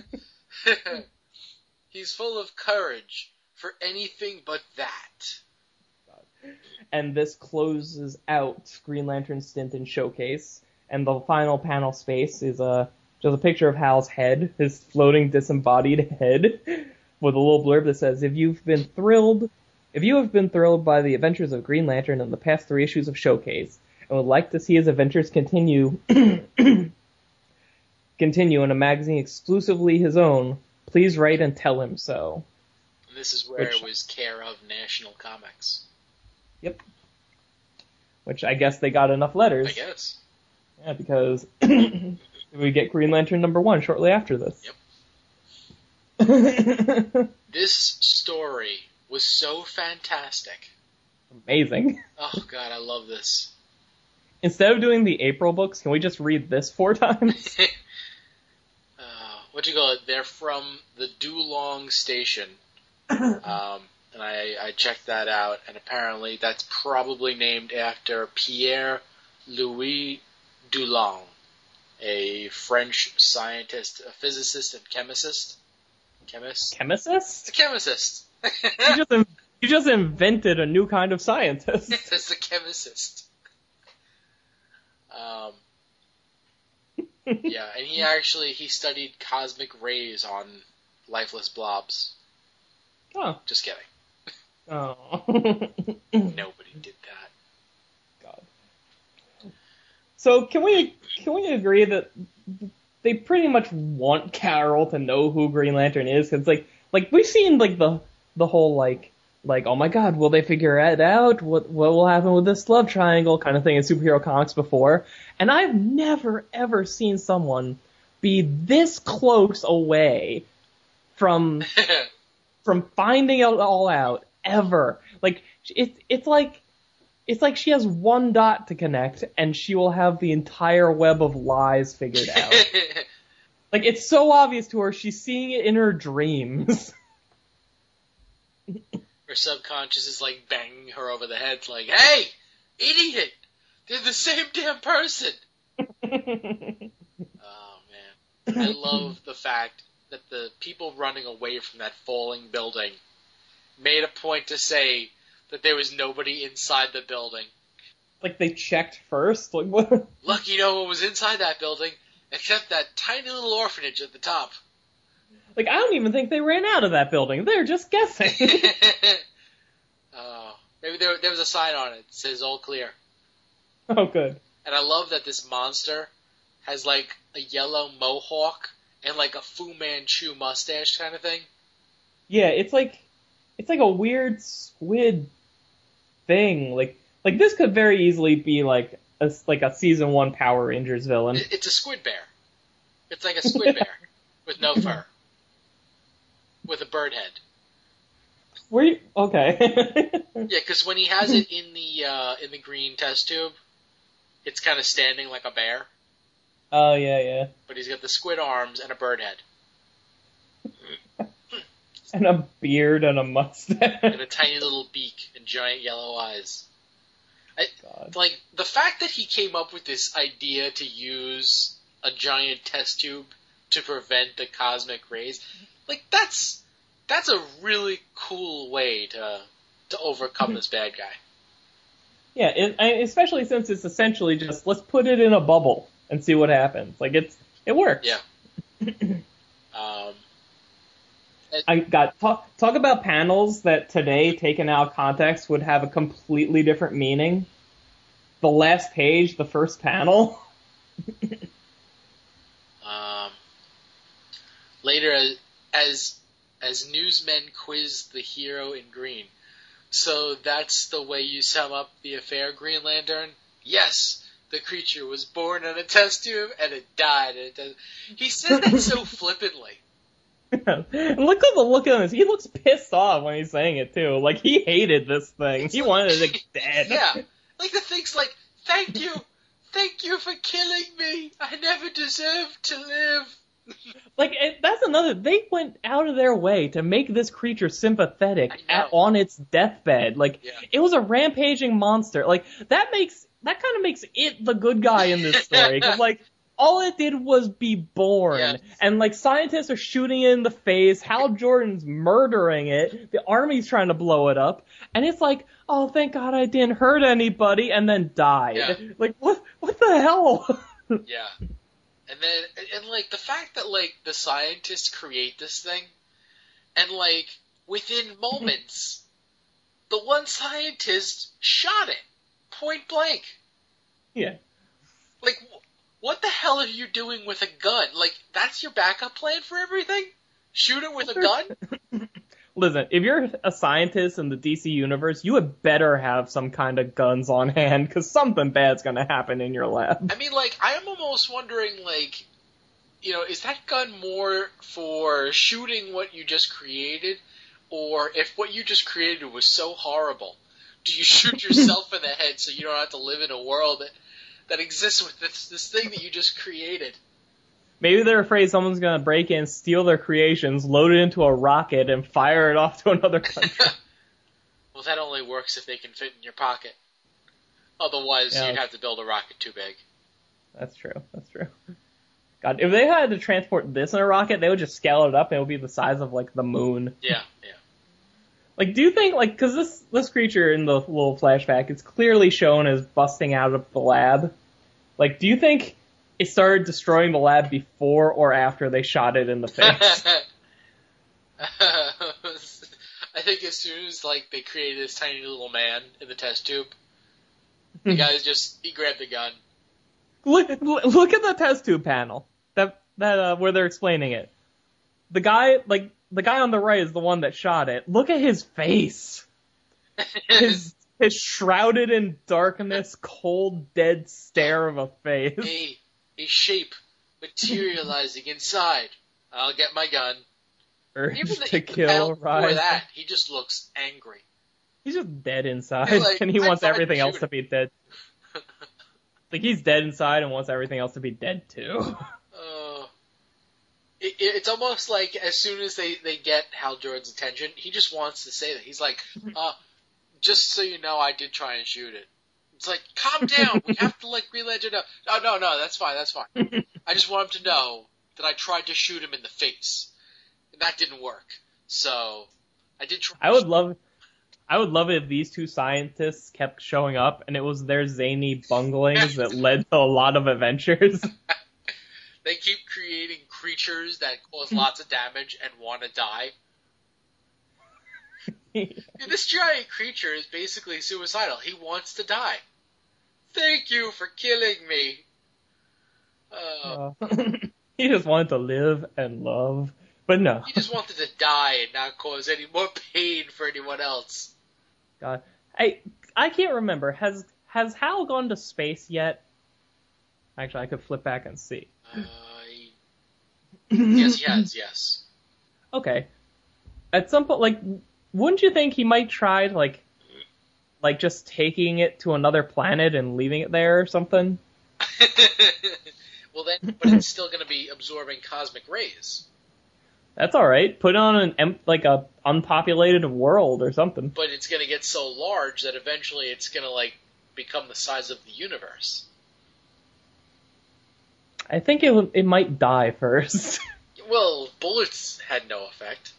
he's full of courage for anything but that. and this closes out Green Lantern's stint in Showcase. And the final panel space is a just a picture of Hal's head, his floating disembodied head, with a little blurb that says, "If you've been thrilled, if you have been thrilled by the adventures of Green Lantern in the past three issues of Showcase, and would like to see his adventures continue." continue in a magazine exclusively his own, please write and tell him so. And this is where Which- it was care of National Comics. Yep. Which I guess they got enough letters. I guess. Yeah, because we get Green Lantern number one shortly after this. Yep. This story was so fantastic. Amazing. Oh god, I love this. Instead of doing the April books, can we just read this four times? uh, what you call it? They're from the Dulong station, um, and I, I checked that out, and apparently that's probably named after Pierre Louis Dulong, a French scientist, a physicist, and chemist. Chemist. Chemist? A chemist. You just you just invented a new kind of scientist. That's a chemist. Um, yeah, and he actually he studied cosmic rays on lifeless blobs. Oh. Just kidding. Oh. Nobody did that. God. So can we can we agree that they pretty much want Carol to know who Green Lantern is? Cause like like we've seen like the the whole like like oh my god will they figure it out what what will happen with this love triangle kind of thing in superhero comics before and I've never ever seen someone be this close away from from finding it all out ever. Like it's it's like it's like she has one dot to connect and she will have the entire web of lies figured out. like it's so obvious to her she's seeing it in her dreams. Her subconscious is like banging her over the head, like, "Hey, idiot! They're the same damn person." Oh man, I love the fact that the people running away from that falling building made a point to say that there was nobody inside the building. like they checked first. Like what? Lucky no one was inside that building except that tiny little orphanage at the top. Like I don't even think they ran out of that building. They're just guessing. oh, maybe there, there was a sign on it that says all clear. oh good. And I love that this monster has like a yellow mohawk and like a Fu Manchu mustache kind of thing. Yeah, it's like it's like a weird squid thing. Like like this could very easily be like a like a season one Power Rangers villain. It- It's a squid bear. It's like a squid bear with no fur, with a bird head. Were you okay? Yeah, because when he has it in the uh, in the green test tube, it's kind of standing like a bear, oh yeah, yeah. but he's got the squid arms and a bird head And a beard and a mustache. and a tiny little beak and giant yellow eyes. God. Like the fact that he came up with this idea to use a giant test tube to prevent the cosmic rays, like that's that's a really cool way to to overcome this bad guy. Yeah, it, I, especially since it's essentially just let's put it in a bubble and see what happens. Like it's it works. Yeah. Um, I got talk talk about panels that today taken out of context would have a completely different meaning. The last page, the first panel. um, later, as, as newsmen quiz the hero in green. So that's the way you sum up the affair, Green Lantern? Yes, the creature was born in a test tube and it died. in a test- He says that so flippantly. and look at the look on his. He looks pissed off when he's saying it too. Like he hated this thing. He wanted it dead. Yeah, like the thing's like, thank you, thank you for killing me. I never deserved to live. Like that's another. They went out of their way to make this creature sympathetic at, on its deathbed. Like Yeah. it was a rampaging monster. Like that makes that kind of makes it the good guy in this story. 'Cause, like all it did was be born, Yes. and like scientists are shooting it in the face. Hal Jordan's murdering it. The army's trying to blow it up, and it's like, oh, thank God I didn't hurt anybody, and then died. Yeah. Like what? What the hell? Yeah. And then, and, like the fact that like the scientists create this thing, and like within moments, the one scientist shot it point blank. yeah. Like, what the hell are you doing with a gun? Like, that's your backup plan for everything? Shoot it with a gun? Listen, if you're a scientist in the DC universe, you had better have some kind of guns on hand, because something bad's gonna happen in your lab. I mean, like, I'm almost wondering, like, you know, is that gun more for shooting what you just created, or if what you just created was so horrible, do you shoot yourself in the head so you don't have to live in a world that that exists with this this thing that you just created? Maybe they're afraid someone's gonna break in, steal their creations, load it into a rocket, and fire it off to another country. well, that only works if they can fit in your pocket. Otherwise, Yeah. you'd have to build a rocket too big. That's true. That's true. God, if they had to transport this in a rocket, they would just scale it up and it would be the size of like the moon. Yeah, yeah. Like, do you think like because this this creature in the little flashback is clearly shown as busting out of the lab? Like, do you think it started destroying the lab before or after they shot it in the face? I think as soon as like they created this tiny little man in the test tube, the guy just he grabbed the gun. look, look at the test tube panel that that uh, where they're explaining it. The guy, like the guy on the right, is the one that shot it. Look at his face. His his shrouded in darkness, cold, dead stare of a face. a a shape materializing inside. I'll get my gun. Urge Even the, to kill rise. that, he just looks angry. He's just dead inside, like, and he "I'm wants everything else to be dead. like he's dead inside and wants everything else to be dead too. Uh, it, it- it's almost like as soon as they, they get Hal Jordan's attention, he just wants to say that. He's like, uh, just so you know, I did try and shoot it. It's like, calm down. we have to let Green Lantern know. No, no, no, that's fine, that's fine. I just want him to know that I tried to shoot him in the face. And that didn't work. So, I did try. I would love, I would love it if these two scientists kept showing up, and it was their zany bunglings that led to a lot of adventures. They keep creating creatures that cause lots of damage and want to die. This giant creature is basically suicidal. He wants to die. Thank you for killing me. Uh, Uh, he just wanted to live and love, but no. he just wanted to die and not cause any more pain for anyone else. God, I I can't remember. Has has Hal gone to space yet? Actually, I could flip back and see. Uh, yes, he has. Yes. Okay. At some point, like, wouldn't you think he might try to like, like just taking it to another planet and leaving it there or something? well, then, but it's still going to be absorbing cosmic rays. That's all right. Put it on an like a unpopulated world or something. But it's going to get so large that eventually it's going to like become the size of the universe. I think it it might die first. Well, bullets had no effect.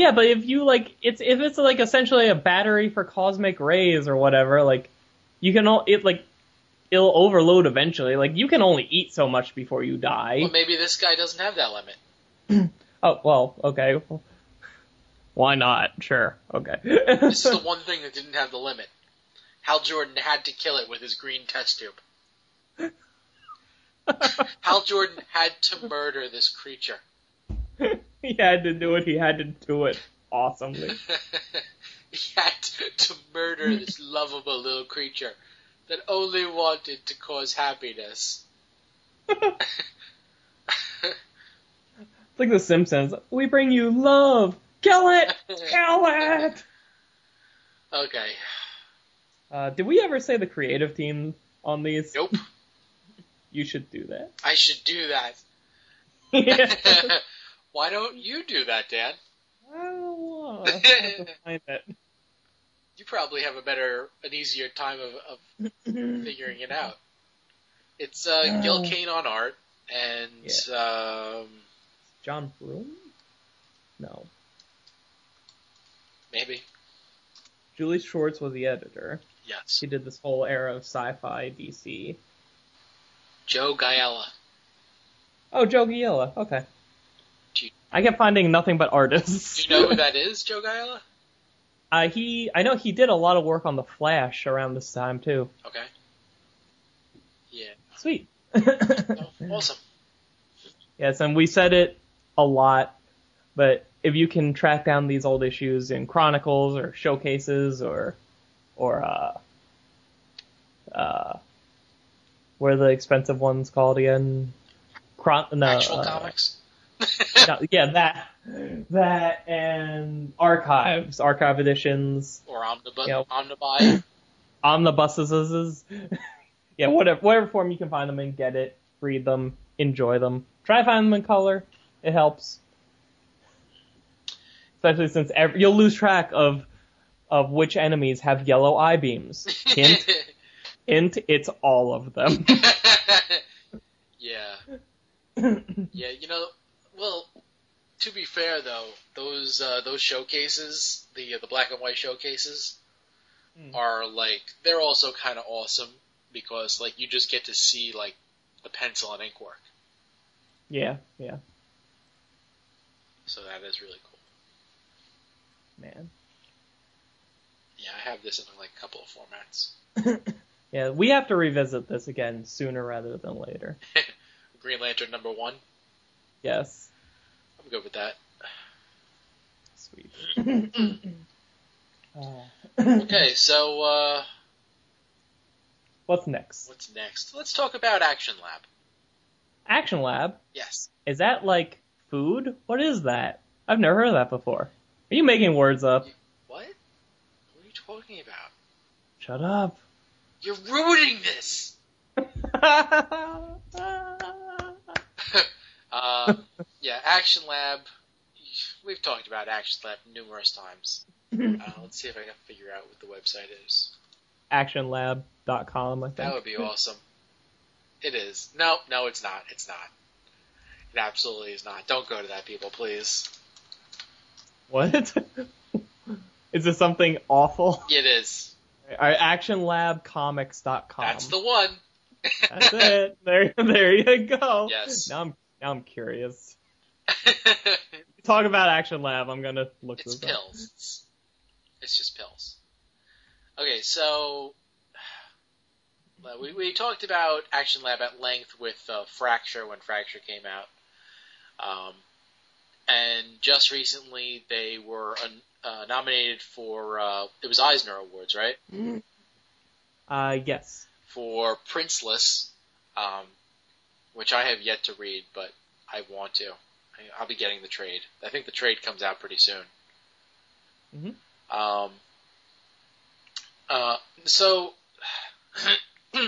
Yeah, but if you like, it's if it's like essentially a battery for cosmic rays or whatever, like you can all it like it'll overload eventually. Like you can only eat so much before you die. Well, maybe this guy doesn't have that limit. Oh well, okay. Why not? Sure. Okay. This is the one thing that didn't have the limit. Hal Jordan had to kill it with his green test tube. Hal Jordan had to murder this creature. he had to do it. He had to do it awesomely. he had to murder this lovable little creature that only wanted to cause happiness. It's like The Simpsons. We bring you love. Kill it. Kill it. Okay. Uh, did we ever say the creative team on these? Nope. You should do that. I should do that. Yeah. Why don't you do that, Dad? I don't know. I have to find it. You probably have a better, an easier time of, of figuring it out. It's uh, Gil Oh. Kane on art, and um, John Broome? No. maybe Julie Schwartz was the editor. yes, She did this whole era of sci-fi DC. Joe Gaella. Oh, Joe Giella. Okay. I kept finding nothing but artists. Do you know who that is, Joe Gaella? Uh, he, I know he did a lot of work on the Flash around this time too. Okay. Yeah. Sweet. Awesome. yes, and we said it a lot, but if you can track down these old issues in Chronicles or Showcases or, or uh, uh, what are the expensive ones called again? Chron- no, Actual uh, comics. no, yeah, that, that, and archives, oh. archive editions, or omnibus, Yeah. omnibuy. omnibuses. yeah, whatever, whatever form you can find them in, get it, read them, enjoy them. Try to find them in color. It helps. Especially since ev you'll lose track of of which enemies have yellow eye beams. Hint, hint, it's all of them. yeah. Yeah, you know, well, to be fair though, those uh, those showcases, the the black and white showcases, Hmm. are like they're also kind of awesome because like you just get to see like the pencil and ink work, yeah, yeah, so that is really cool. man. Yeah, I have this in like a couple of formats. Yeah, we have to revisit this again sooner rather than later. Green Lantern number one, Yes. I'm good with that. Sweet. Uh, Okay, so uh, What's next? what's next? Let's talk about Action Lab. Action Lab. Yes. Is that like food? What is that? I've never heard of that before. Are you making words up? What? What are you talking about? Shut up. You're ruining this. Uh, yeah, Action Lab. We've talked about Action Lab numerous times. Uh, let's see if I can figure out what the website is. Actionlab.com, I think. That would be awesome. It is. No, no, it's not. It's not. It absolutely is not. Don't go to that, people, please. What? is this something awful? It is. Alright, actionlabcomics.com. That's the one. That's it. There, there you go. Yes. Now I'm, now I'm curious. Talk about Action Lab. I'm gonna look it's this pills. It's, it's just pills. Okay, so we we talked about Action Lab at length with uh, Fracture when Fracture came out, um, and just recently they were uh, nominated for uh, it was Eisner Awards, right? Uh, yes. for Princeless, um, which I have yet to read, but I want to. I, I'll be getting the trade. I think the trade comes out pretty soon. Mhm. Um, uh, so, God,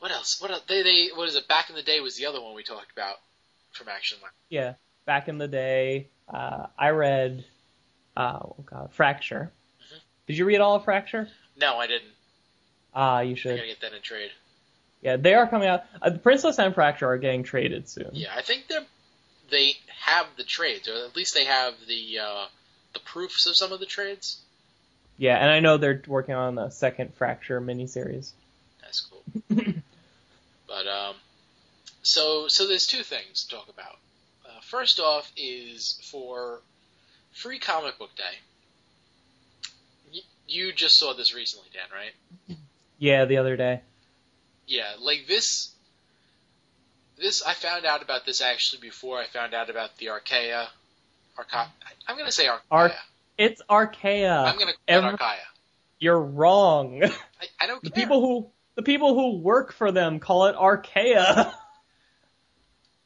what else? What else? They they what is it? Back in the day was the other one we talked about from Action Lab. Yeah. Back in the day, uh, I read, uh, oh god, Fracture. Mhm. Did you read all of Fracture? No, I didn't. Ah, you I should. gotta get that in trade. Yeah, they are coming out. Uh, the Princess and Fracture are getting traded soon. Yeah, I think they're they have the trades, or at least they have the uh, the proofs of some of the trades. Yeah, and I know they're working on a second Fracture miniseries. That's cool. but um, so so there's two things to talk about. Uh, first off is for Free Comic Book Day. Y- you just saw this recently, Dan, right? Yeah, the other day. Yeah, like this. This I found out about this actually before I found out about the Archaia. Arca- I'm gonna say Archaia. Ar- It's Archaia. I'm gonna call every- it Archaia. You're wrong. I, I don't Care. the people who the people who work for them call it Archaia.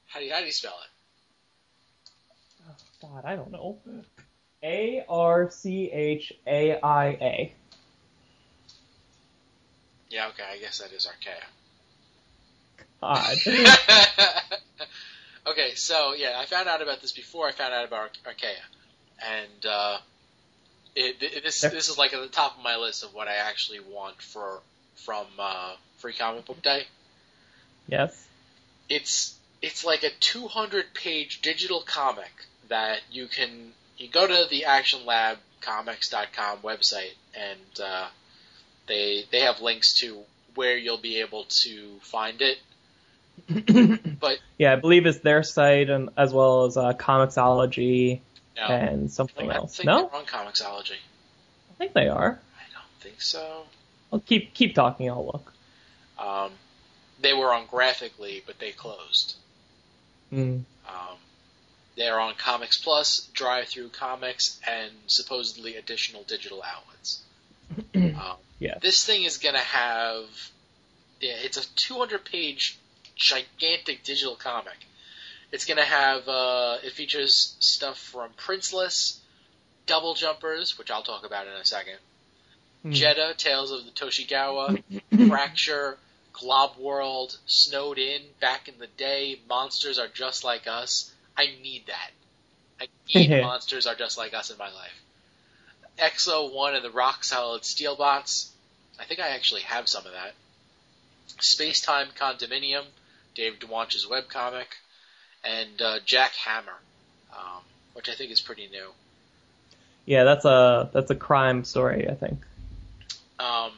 How do you, how do you spell it? Oh, God, I don't know. A R C H A I A. Yeah, okay, I guess that is Archaia. God. okay, so yeah, I found out about this before I found out about Ar- Archaia, and uh, it, it, this this is like at the top of my list of what I actually want for from uh, Free Comic Book Day. yes. It's it's like a 200 page digital comic that you can you go to the Action Lab Comics.com website and uh, they they have links to where you'll be able to find it. But yeah, I believe it's their site and as well as uh, Comixology no, and something else. think No, they're on Comixology. I think they are. I don't think so. I'll keep keep talking. I'll look. Um, they were on Graphicly, but they closed. Mm. Um, they're on Comics Plus, DriveThru Comics, and supposedly additional digital outlets. Um, Yeah. This thing is going to have. Yeah, it's a 200 page gigantic digital comic. It's going to have. Uh, it features stuff from Princeless, Double Jumpers, which I'll talk about in a second. Jetta, Tales of the Toshigawa, Fracture, Glob World, Snowed In, Back in the Day, Monsters Are Just Like Us. I need that. I need Monsters Are Just Like Us in my life. Exo 1 and the Rock Solid Steel Bots. I think I actually have some of that. Space Time Condominium, Dave Dwonch's webcomic, and uh, Jack Hammer, um, which I think is pretty new. Yeah, that's a that's a crime story. I think. Um,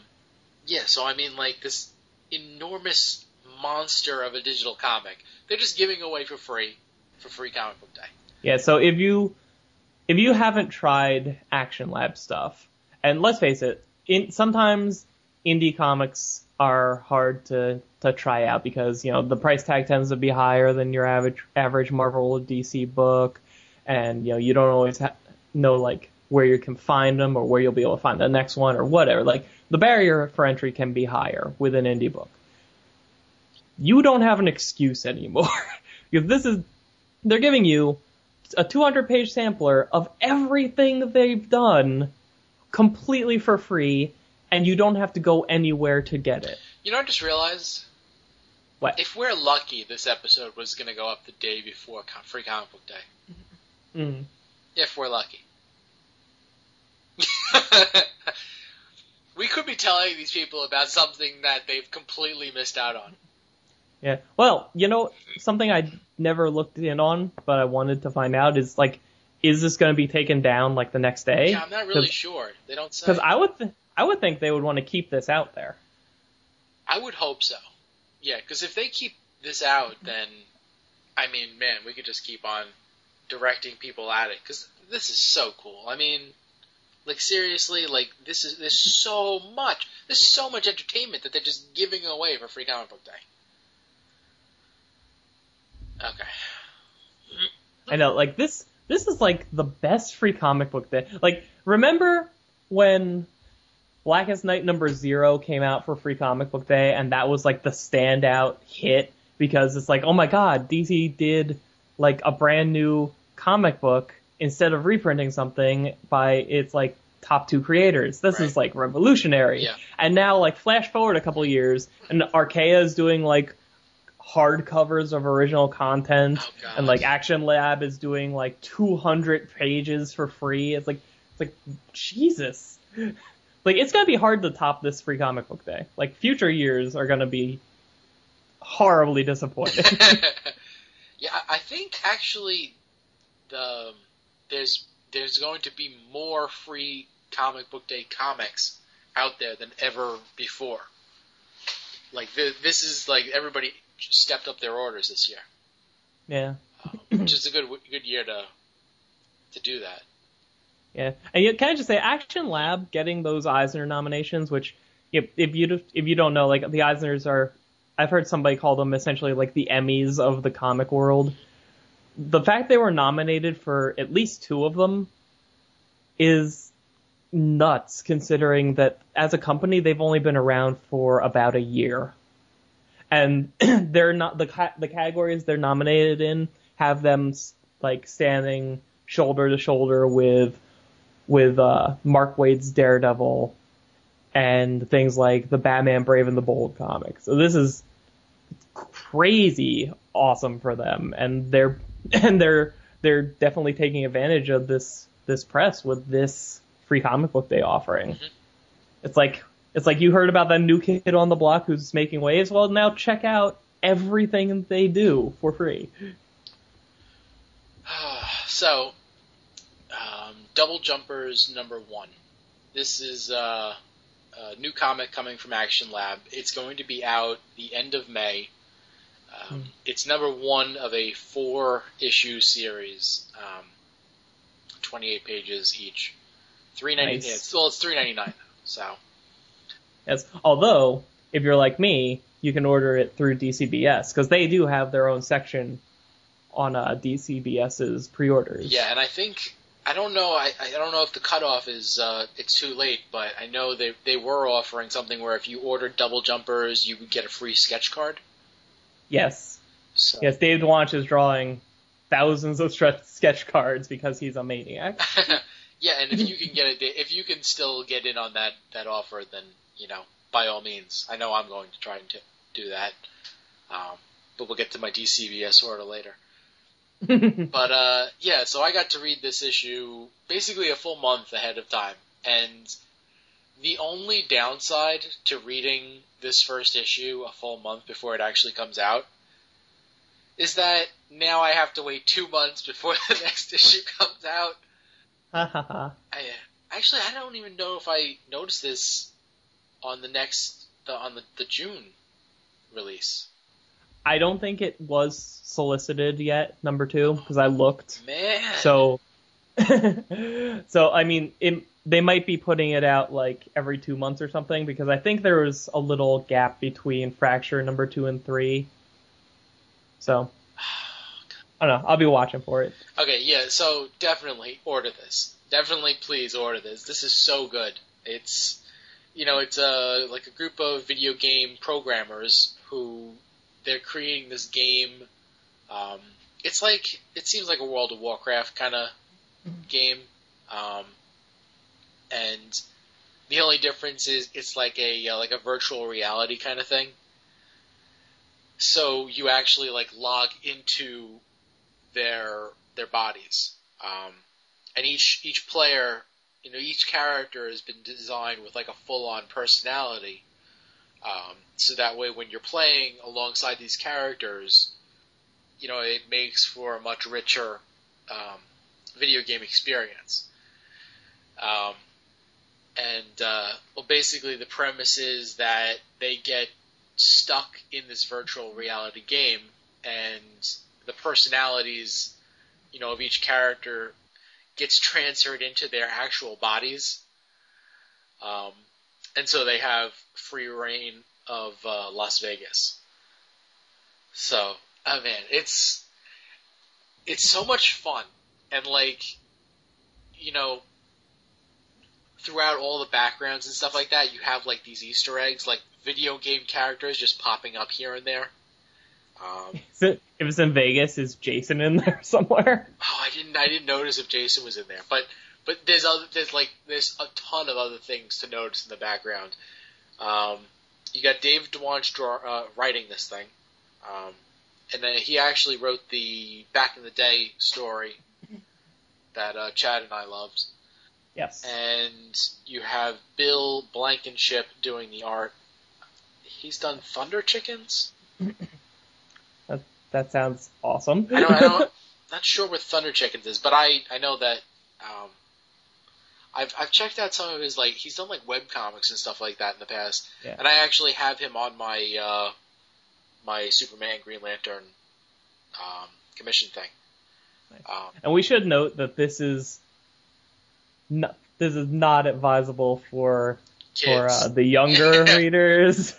yeah, so I mean, like this enormous monster of a digital comic, they're just giving away for free for free comic book day. Yeah, so if you if you haven't tried Action Lab stuff, and let's face it, in sometimes indie comics are hard to to try out because you know the price tag tends to be higher than your average average Marvel or DC book, and you know you don't always ha- know like where you can find them or where you'll be able to find the next one or whatever. Like the barrier for entry can be higher with an indie book. You don't have an excuse anymore because this is they're giving you a 200 page sampler of everything they've done completely for free and you don't have to go anywhere to get it. You know, I just realized What? if we're lucky, this episode was going to go up the day before free comic book day. Mm. If we're lucky. we could be telling these people about something that they've completely missed out on. Yeah. Well, you know, something I never looked in on, but I wanted to find out is like, is this going to be taken down like the next day? Yeah, I'm not really sure. They don't say. Because I would, th- I would think they would want to keep this out there. I would hope so. Yeah, because if they keep this out, then I mean, man, we could just keep on directing people at it because this is so cool. I mean, like seriously, like this is there's so much, there's so much entertainment that they're just giving away for Free Comic Book Day. Okay. I know, like this. This is like the best free comic book day. Like, remember when Blackest Night number zero came out for Free Comic Book Day, and that was like the standout hit because it's like, oh my god, DC did like a brand new comic book instead of reprinting something by its like top two creators. This Right. is like revolutionary. Yeah. And now like flash forward a couple years and Archaia is doing like hard covers of original content Oh, and like Action Lab is doing like 200 pages for free. It's like it's like Jesus. Like it's gonna be hard to top this free comic book day. Like future years are gonna be horribly disappointing. yeah, I think actually, the um, there's there's going to be more free comic book day comics out there than ever before. Like th- this is like everybody stepped up their orders this year, yeah. Uh, which is a good good year to to do that. Yeah, and yet, can I just say, Action Lab getting those Eisner nominations, which if, if you if you don't know, like the Eisners are, I've heard somebody call them essentially like the Emmys of the comic world. The fact they were nominated for at least two of them is nuts, considering that as a company they've only been around for about a year, and they're not the ca- the categories they're nominated in have them like standing shoulder to shoulder with with uh, Mark Waid's Daredevil and things like the Batman Brave and the Bold comic. So this is crazy awesome for them, and they're and they're they're definitely taking advantage of this this press with this free comic book day offering. Mhm. It's like it's like you heard about that new kid on the block who's making waves. Well, now check out everything they do for free. so, um, Double Jumpers number one. This is uh, a new comic coming from Action Lab. It's going to be out the end of May. Um, Hmm. It's number one of a four issue series, um, 28 pages each. Three ninety. Nice. Yeah, it's, well, it's three ninety nine. So Yes. Although, if you're like me, you can order it through DCBS because they do have their own section on uh, DCBS's pre-orders. yeah, and I think I don't know. I, I don't know if the cutoff is uh, it's too late, but I know they they were offering something where if you ordered double jumpers, you would get a free sketch card. Yes. So. Yes. Dave Dwonch is drawing thousands of sketch cards because he's a maniac. yeah, and if you can get it, if you can still get in on that that offer, then you know, by all means. I know I'm going to try and t- do that. Um, but we'll get to my DCBS order later. But uh, yeah, so I got to read this issue basically a full month ahead of time, and the only downside to reading this first issue a full month before it actually comes out is that now I have to wait two months before the next issue comes out. Ha ha ha. I actually I don't even know if I noticed this on the next the, on the, the June release. I don't think it was solicited yet, number two, because I looked. Man, So, so I mean, it, they might be putting it out like every two months or something because I think there was a little gap between Fracture number two and three. So, I don't know. I'll be watching for it. Okay, yeah, so definitely order this. Definitely please order this. This is so good. It's you know, it's a like a group of video game programmers who they're creating this game. Um, it's like it seems like a World of Warcraft kind of game, um, and the only difference is it's like a uh, like a virtual reality kind of thing. So you actually like log into their their bodies, um, and each each player, you know, each character has been designed with like a full on personality. Um, so that way, when you're playing alongside these characters, you know, it makes for a much richer um, video game experience. Um, and uh, well, basically, the premise is that they get stuck in this virtual reality game, and the personalities, you know, of each character gets transferred into their actual bodies. Um, and so they have free reign of uh, Las Vegas. So, oh man, it's it's so much fun, and like, you know, throughout all the backgrounds and stuff like that, you have like these Easter eggs, like video game characters just popping up here and there. Um, it, if it's in Vegas, is Jason in there somewhere? oh, I didn't I didn't notice if Jason was in there, but but there's other there's like there's a ton of other things to notice in the background. Um, you got Dave Dwonch draw, uh, writing this thing, um, and then he actually wrote the back in the day story that uh, Chad and I loved. Yes. and you have Bill Blankenship doing the art. He's done Thunder Chickens. That, sounds awesome. I don't, I don't, not sure what Thunder Chickens is, but I, I know that, um, I've, I've checked out some of his, like, he's done, like, web comics and stuff like that in the past. Yeah. And I actually have him on my, uh, my Superman Green Lantern, um, commission thing. Nice. Um, and we should note that this is not, this is not advisable for kids. for uh, the younger readers.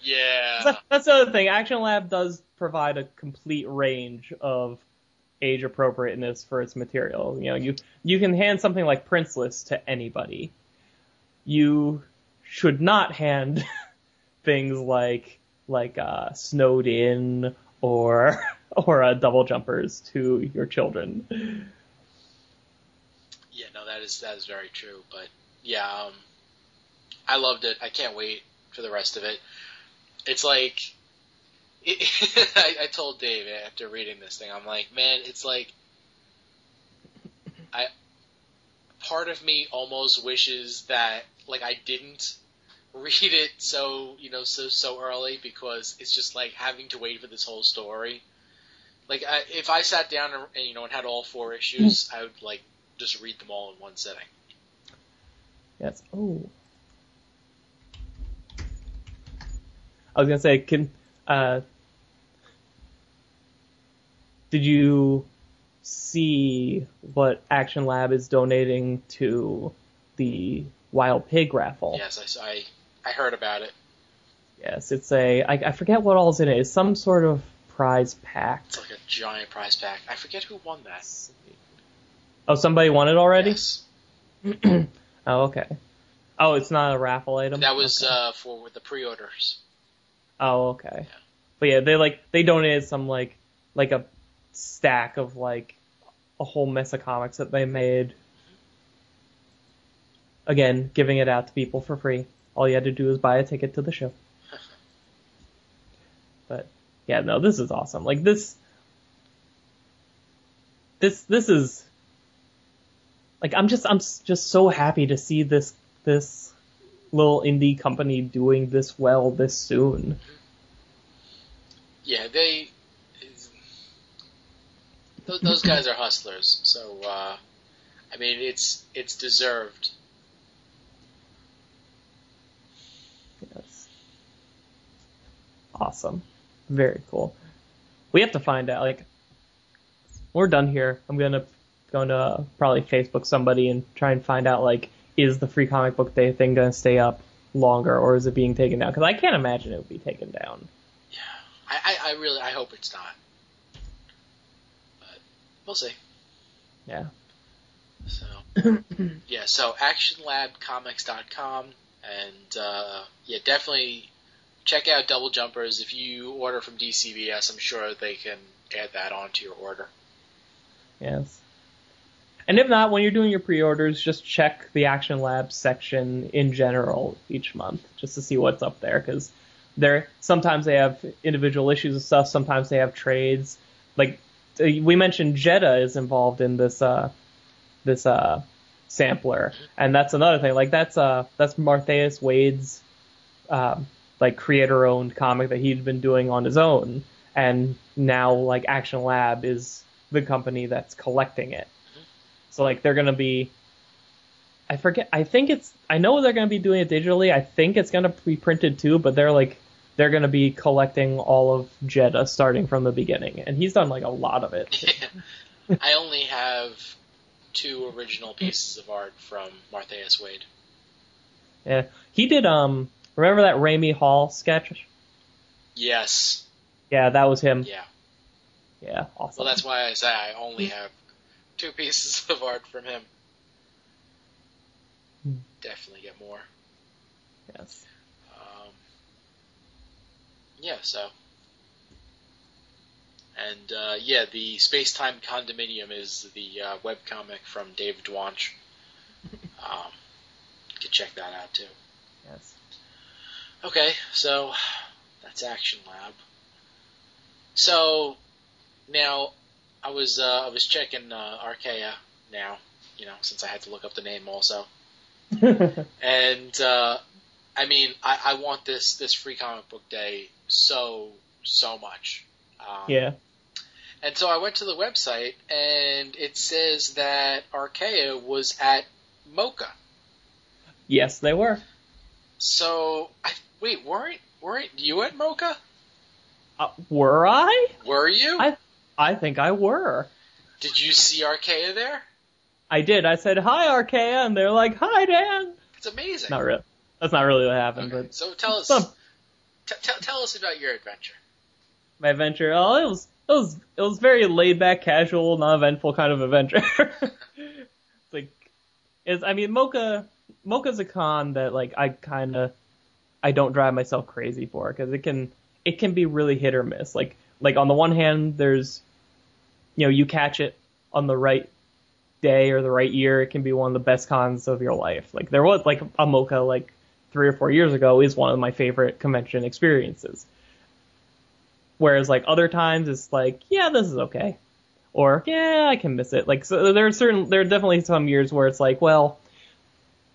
yeah. That's- That's the other thing. Action Lab does provide a complete range of age appropriateness for its material. You know, you you can hand something like Princeless to anybody. You should not hand things like like uh, Snowed In or or uh, Double Jumpers to your children. Yeah, no, that is that is very true. But yeah, um, I loved it. I can't wait for the rest of it. It's like it, I, I told Dave after reading this thing, I'm like, man, it's like I part of me almost wishes that like I didn't read it so you know so so early because it's just like having to wait for this whole story. Like I, if I sat down and, and you know and had all four issues, hmm. I would like just read them all in one sitting. Yes. Oh. I was gonna say, can uh, did you see what Action Lab is donating to the Wild Pig raffle? Yes, I, I I heard about it. Yes, it's a I, I forget what all's in it. It's some sort of prize pack. It's like a giant prize pack. I forget who won that. Oh, somebody won it already? Yes. Oh, okay. Oh, it's not a raffle item. That was Okay. uh, for the pre-orders. Oh, okay. But yeah, they like they donated some like like a stack of like a whole mess of comics that they made. Again, giving it out to people for free. All you had to do was buy a ticket to the show. But yeah, no, this is awesome. Like this this this is like I'm just I'm just so happy to see this this little indie company doing this well this soon. Yeah, they. Those, guys are hustlers, so uh, I mean it's it's deserved. Yes. Awesome. Very cool. We have to find out, like, we're done here. I'm gonna, gonna probably Facebook somebody and try and find out, like, is the free comic book day thing gonna stay up longer or is it being taken down? Cause I can't imagine it would be taken down. Yeah, I, I, I really I hope it's not, but we'll see. Yeah. So yeah, so actionlabcomics.com and uh, yeah, definitely check out Double Jumpers. If you order from DCBS, I'm sure they can add that onto your order. Yes. And if not, when you're doing your pre-orders, just check the Action Lab section in general each month, just to see what's up there, because there sometimes they have individual issues of stuff, sometimes they have trades. Like uh, we mentioned, Jetta is involved in this uh, this uh, sampler, and that's another thing. Like that's uh that's Martheus Wade's um, like creator-owned comic that he'd been doing on his own, and now like Action Lab is the company that's collecting it. So like they're gonna be I forget I think it's I know they're gonna be doing it digitally. I think it's gonna be printed too, but they're like they're gonna be collecting all of Jetta starting from the beginning. And he's done like a lot of it. Yeah. I only have two original pieces of art from Martheus Wade. Yeah. He did um remember that Raimi Hall sketch? Yes. Yeah, that was him. Yeah. Yeah, awesome. Well, that's why I say I only have two pieces of art from him. definitely get more. Yes. Um, yeah, so. And uh, yeah, the Space Time Condominium is the uh, webcomic from Dave Dwonch. Um, you can check that out too. Yes. Okay, so that's Action Lab. So now I was uh, I was checking uh, Archaia now, you know, since I had to look up the name also. And uh, I mean, I, I want this this free comic book day so so much. Um, yeah. And so I went to the website, and it says that Archaia was at Mocca. Yes, they were. So I, wait, weren't weren't you at Mocca? Uh, were I? Were you? I- I think I were. Did you see Archaia there? I did. I said hi, Archaia, and they're like, hi, Dan. It's amazing. Not really. That's not really what happened, Okay, but So tell us, Some- t- t- tell us about your adventure. my adventure. Oh, it was it was it was very laid back, casual, non-eventful kind of adventure. it's like, is I mean, Mocca Mocca's a con that like I kind of I don't drive myself crazy for because it can it can be really hit or miss. Like like on the one hand, there's you know you catch it on the right day or the right year, it can be one of the best cons of your life. Like there was like a Mocca like three or four years ago is one of my favorite convention experiences. Whereas like other times it's like, yeah, this is okay. Or yeah, I can miss it. Like so there are certain there are definitely some years where it's like, well,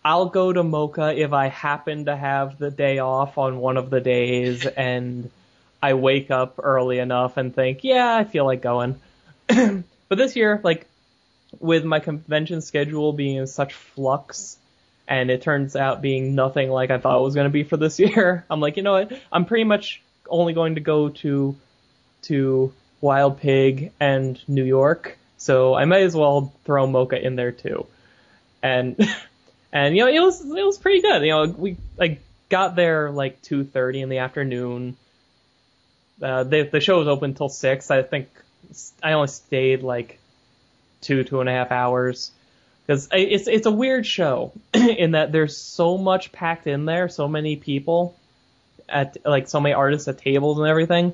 I'll go to Mocca if I happen to have the day off on one of the days and I wake up early enough and think, yeah, I feel like going. but this year, like with my convention schedule being in such flux and it turns out being nothing like I thought it was going to be for this year, I'm like, you know what? I'm pretty much only going to go to to Wild Pig and New York, so I might as well throw Mocca in there too. And and you know, it was it was pretty good. You know, we like got there like 2:30 in the afternoon. Uh, the the show was open till six. I think I only stayed like two two and a half hours because it's it's a weird show in that there's so much packed in there, so many people at like so many artists at tables and everything,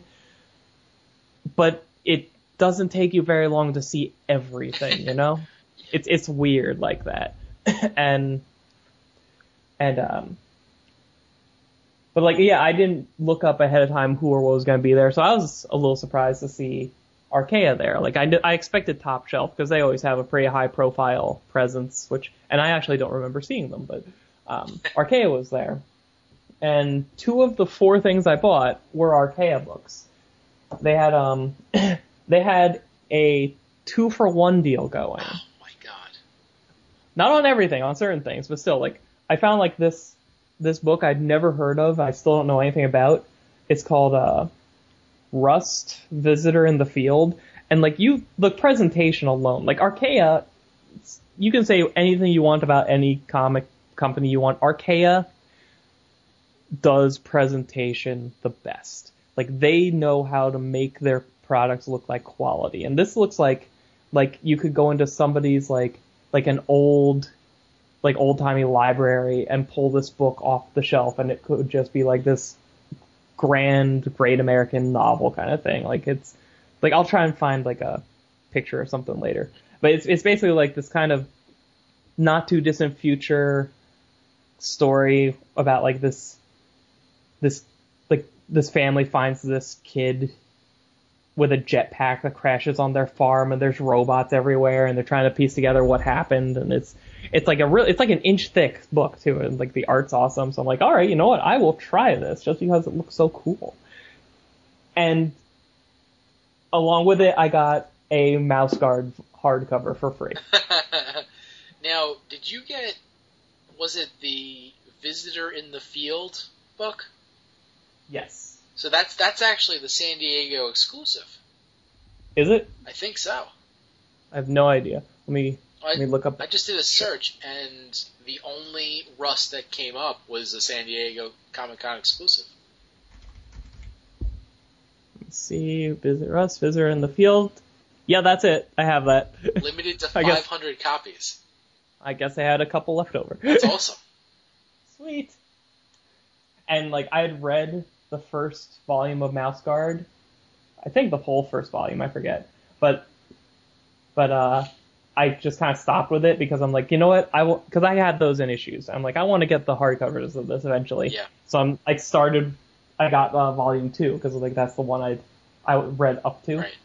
but it doesn't take you very long to see everything, you know? it's it's weird like that. and and um but like yeah, I didn't look up ahead of time who or what was going to be there, so I was a little surprised to see Archaia there. Like I, I expected Top Shelf because they always have a pretty high profile presence, which and I actually don't remember seeing them, but um, Archaia was there, and two of the four things I bought were Archaia books. They had um they had a two for one deal going. Oh my god. Not on everything, on certain things, but still like I found like this this book I'd never heard of. I still don't know anything about. It's called uh Rust Visitor in the Field. And like you, the presentation alone, like Archaia, you can say anything you want about any comic company you want. Archaia does presentation the best. Like they know how to make their products look like quality. And this looks like, like you could go into somebody's like, like an old, like old timey library and pull this book off the shelf and it could just be like this grand great American novel kind of thing. Like it's like I'll try and find like a picture or something later. But it's it's basically like this kind of not too distant future story about like this this like this family finds this kid with a jetpack that crashes on their farm and there's robots everywhere and they're trying to piece together what happened and it's it's like a real it's like an inch thick book too and like the art's awesome so I'm like all right you know what I will try this just because it looks so cool and along with it I got a mouse guard hardcover for free now, did you get? Was it the Visitor in the Field book? yes So that's that's actually the San Diego exclusive. is it I think so. I have no idea let me I, let me look up I just did a search, and the only Rust that came up was the San Diego Comic Con exclusive. Let's see visit Rust, visitor in the field yeah that's it I have that Limited to I guess- 500 copies. I guess I had a couple left over That's awesome. sweet. And like I had read the first volume of Mouse Guard. I think the whole first volume, I forget. But but uh I just kind of stopped with it because I'm like, you know what? I will because I had those in issues. I'm like, I want to get the hardcovers of this eventually. Yeah. So I'm like started. I got uh, volume two because like that's the one I I read up to. Right.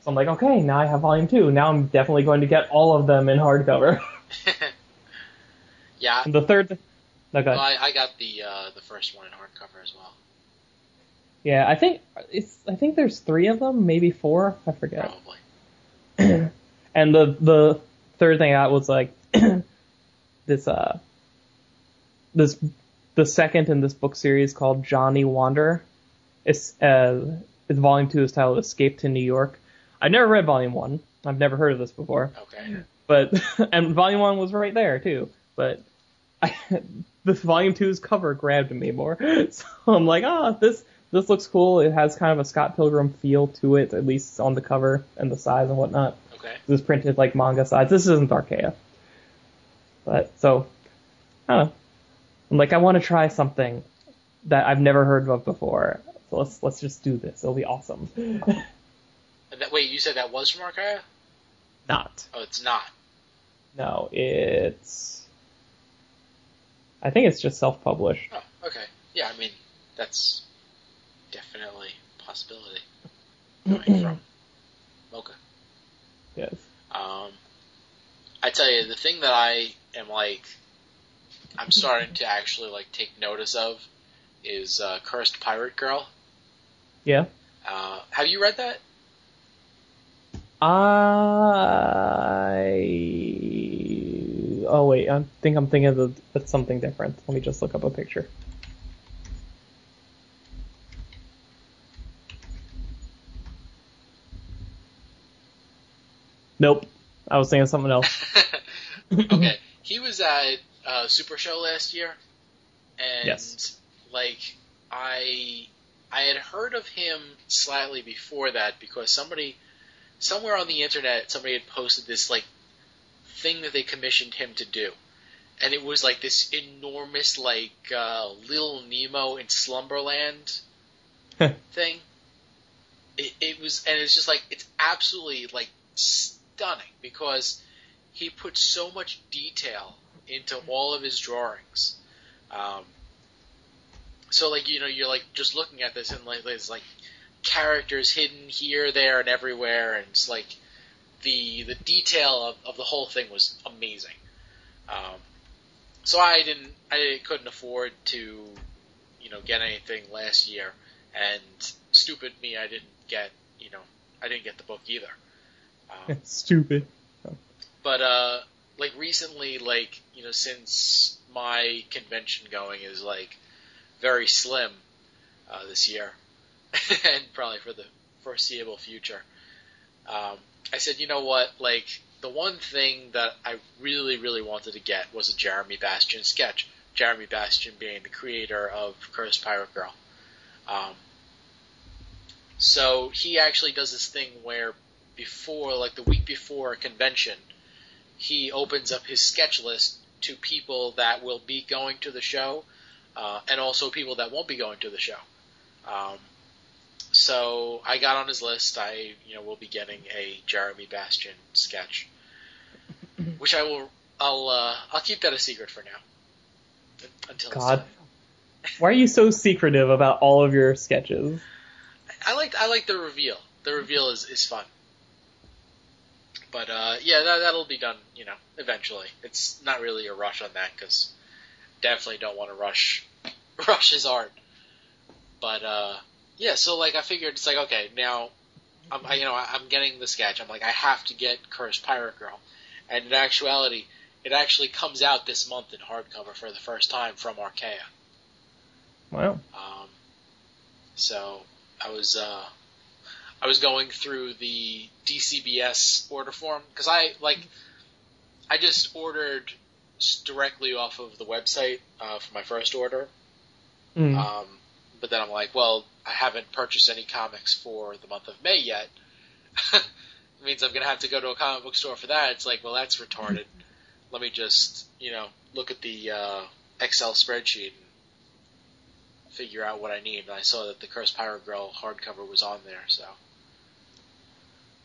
So I'm like, okay, now I have volume two. Now I'm definitely going to get all of them in hardcover. yeah. the third. No, Well. I, I got the uh, the first one in hardcover as well. Yeah, I think it's. I think there's three of them, maybe four. I forget. Probably. and the the third thing I got was like this uh this the second in this book series called Johnny Wander. It's uh it's volume two is titled Escape to New York. I've never read volume one. I've never heard of this before. Okay. But and volume one was right there too. But I, this volume two's cover grabbed me more. So I'm like, ah, this this looks cool. It has kind of a Scott Pilgrim feel to it, at least on the cover and the size and whatnot. Okay. This is printed like manga size. This isn't Archaia. But so I don't know. I'm like, I want to try something that I've never heard of before. So let's let's just do this. It'll be awesome. And that, wait, you said that was from Archaia? Not. Oh, it's not. No, it's. I think it's just self-published. Oh, okay. Yeah, I mean, that's definitely a possibility. Coming from Mocca. Yes. Um, I tell you, the thing that I am like, I'm starting to actually like take notice of is uh, Cursed Pirate Girl. Yeah. Uh, have you read that? I. Oh wait, I think I'm thinking of the, that's something different. Let me just look up a picture. Nope, I was thinking something else. okay, he was at uh, Super Show last year, and Yes. like I, I had heard of him slightly before that because somebody, somewhere on the internet, somebody had posted this like thing that they commissioned him to do, and it was like this enormous like uh, Little Nemo in Slumberland thing. It, it was, and it's just like it's absolutely like stunning because he put so much detail into all of his drawings. Um, so like you know you're like just looking at this and like there's like characters hidden here, there, and everywhere, and it's like the the detail of, of the whole thing was amazing. Um, so I didn't I couldn't afford to you know get anything last year, and stupid me I didn't get you know I didn't get the book either. Um, Stupid. but uh like recently like you know since my convention going is like very slim uh this year and probably for the foreseeable future um i said you know what? Like the one thing that i really really wanted to get was a jeremy bastian sketch. Jeremy bastion being the creator of cursed pirate girl. Um so he actually does this thing where before like the week before a convention he opens up his sketch list to people that will be going to the show, uh, and also people that won't be going to the show. Um, so I got on his list. I, you know, will be getting a Jeremy Bastian sketch, which I will. I'll. Uh, I'll keep that a secret for now. Until God. Why are you so secretive about all of your sketches? I like. I like the reveal. The reveal is is fun. But uh, yeah, that that'll be done. You know, eventually. It's not really a rush on that because definitely don't want to rush rush his art. But uh, yeah, so like I figured it's like okay now, I'm I, you know I'm getting the sketch. I'm like I have to get Cursed Pirate Girl, and in actuality, it actually comes out this month in hardcover for the first time from Archaia. Wow. Um, so I was uh, I was going through the DCBS order form because I like I just ordered directly off of the website uh, for my first order. Mm. Um, but then I'm like, well, I haven't purchased any comics for the month of May yet. it means I'm gonna have to go to a comic book store for that. It's like, well, that's retarded. Let me just, you know, look at the uh, Excel spreadsheet and figure out what I need. And I saw that the Cursed Pirate Girl hardcover was on there, so.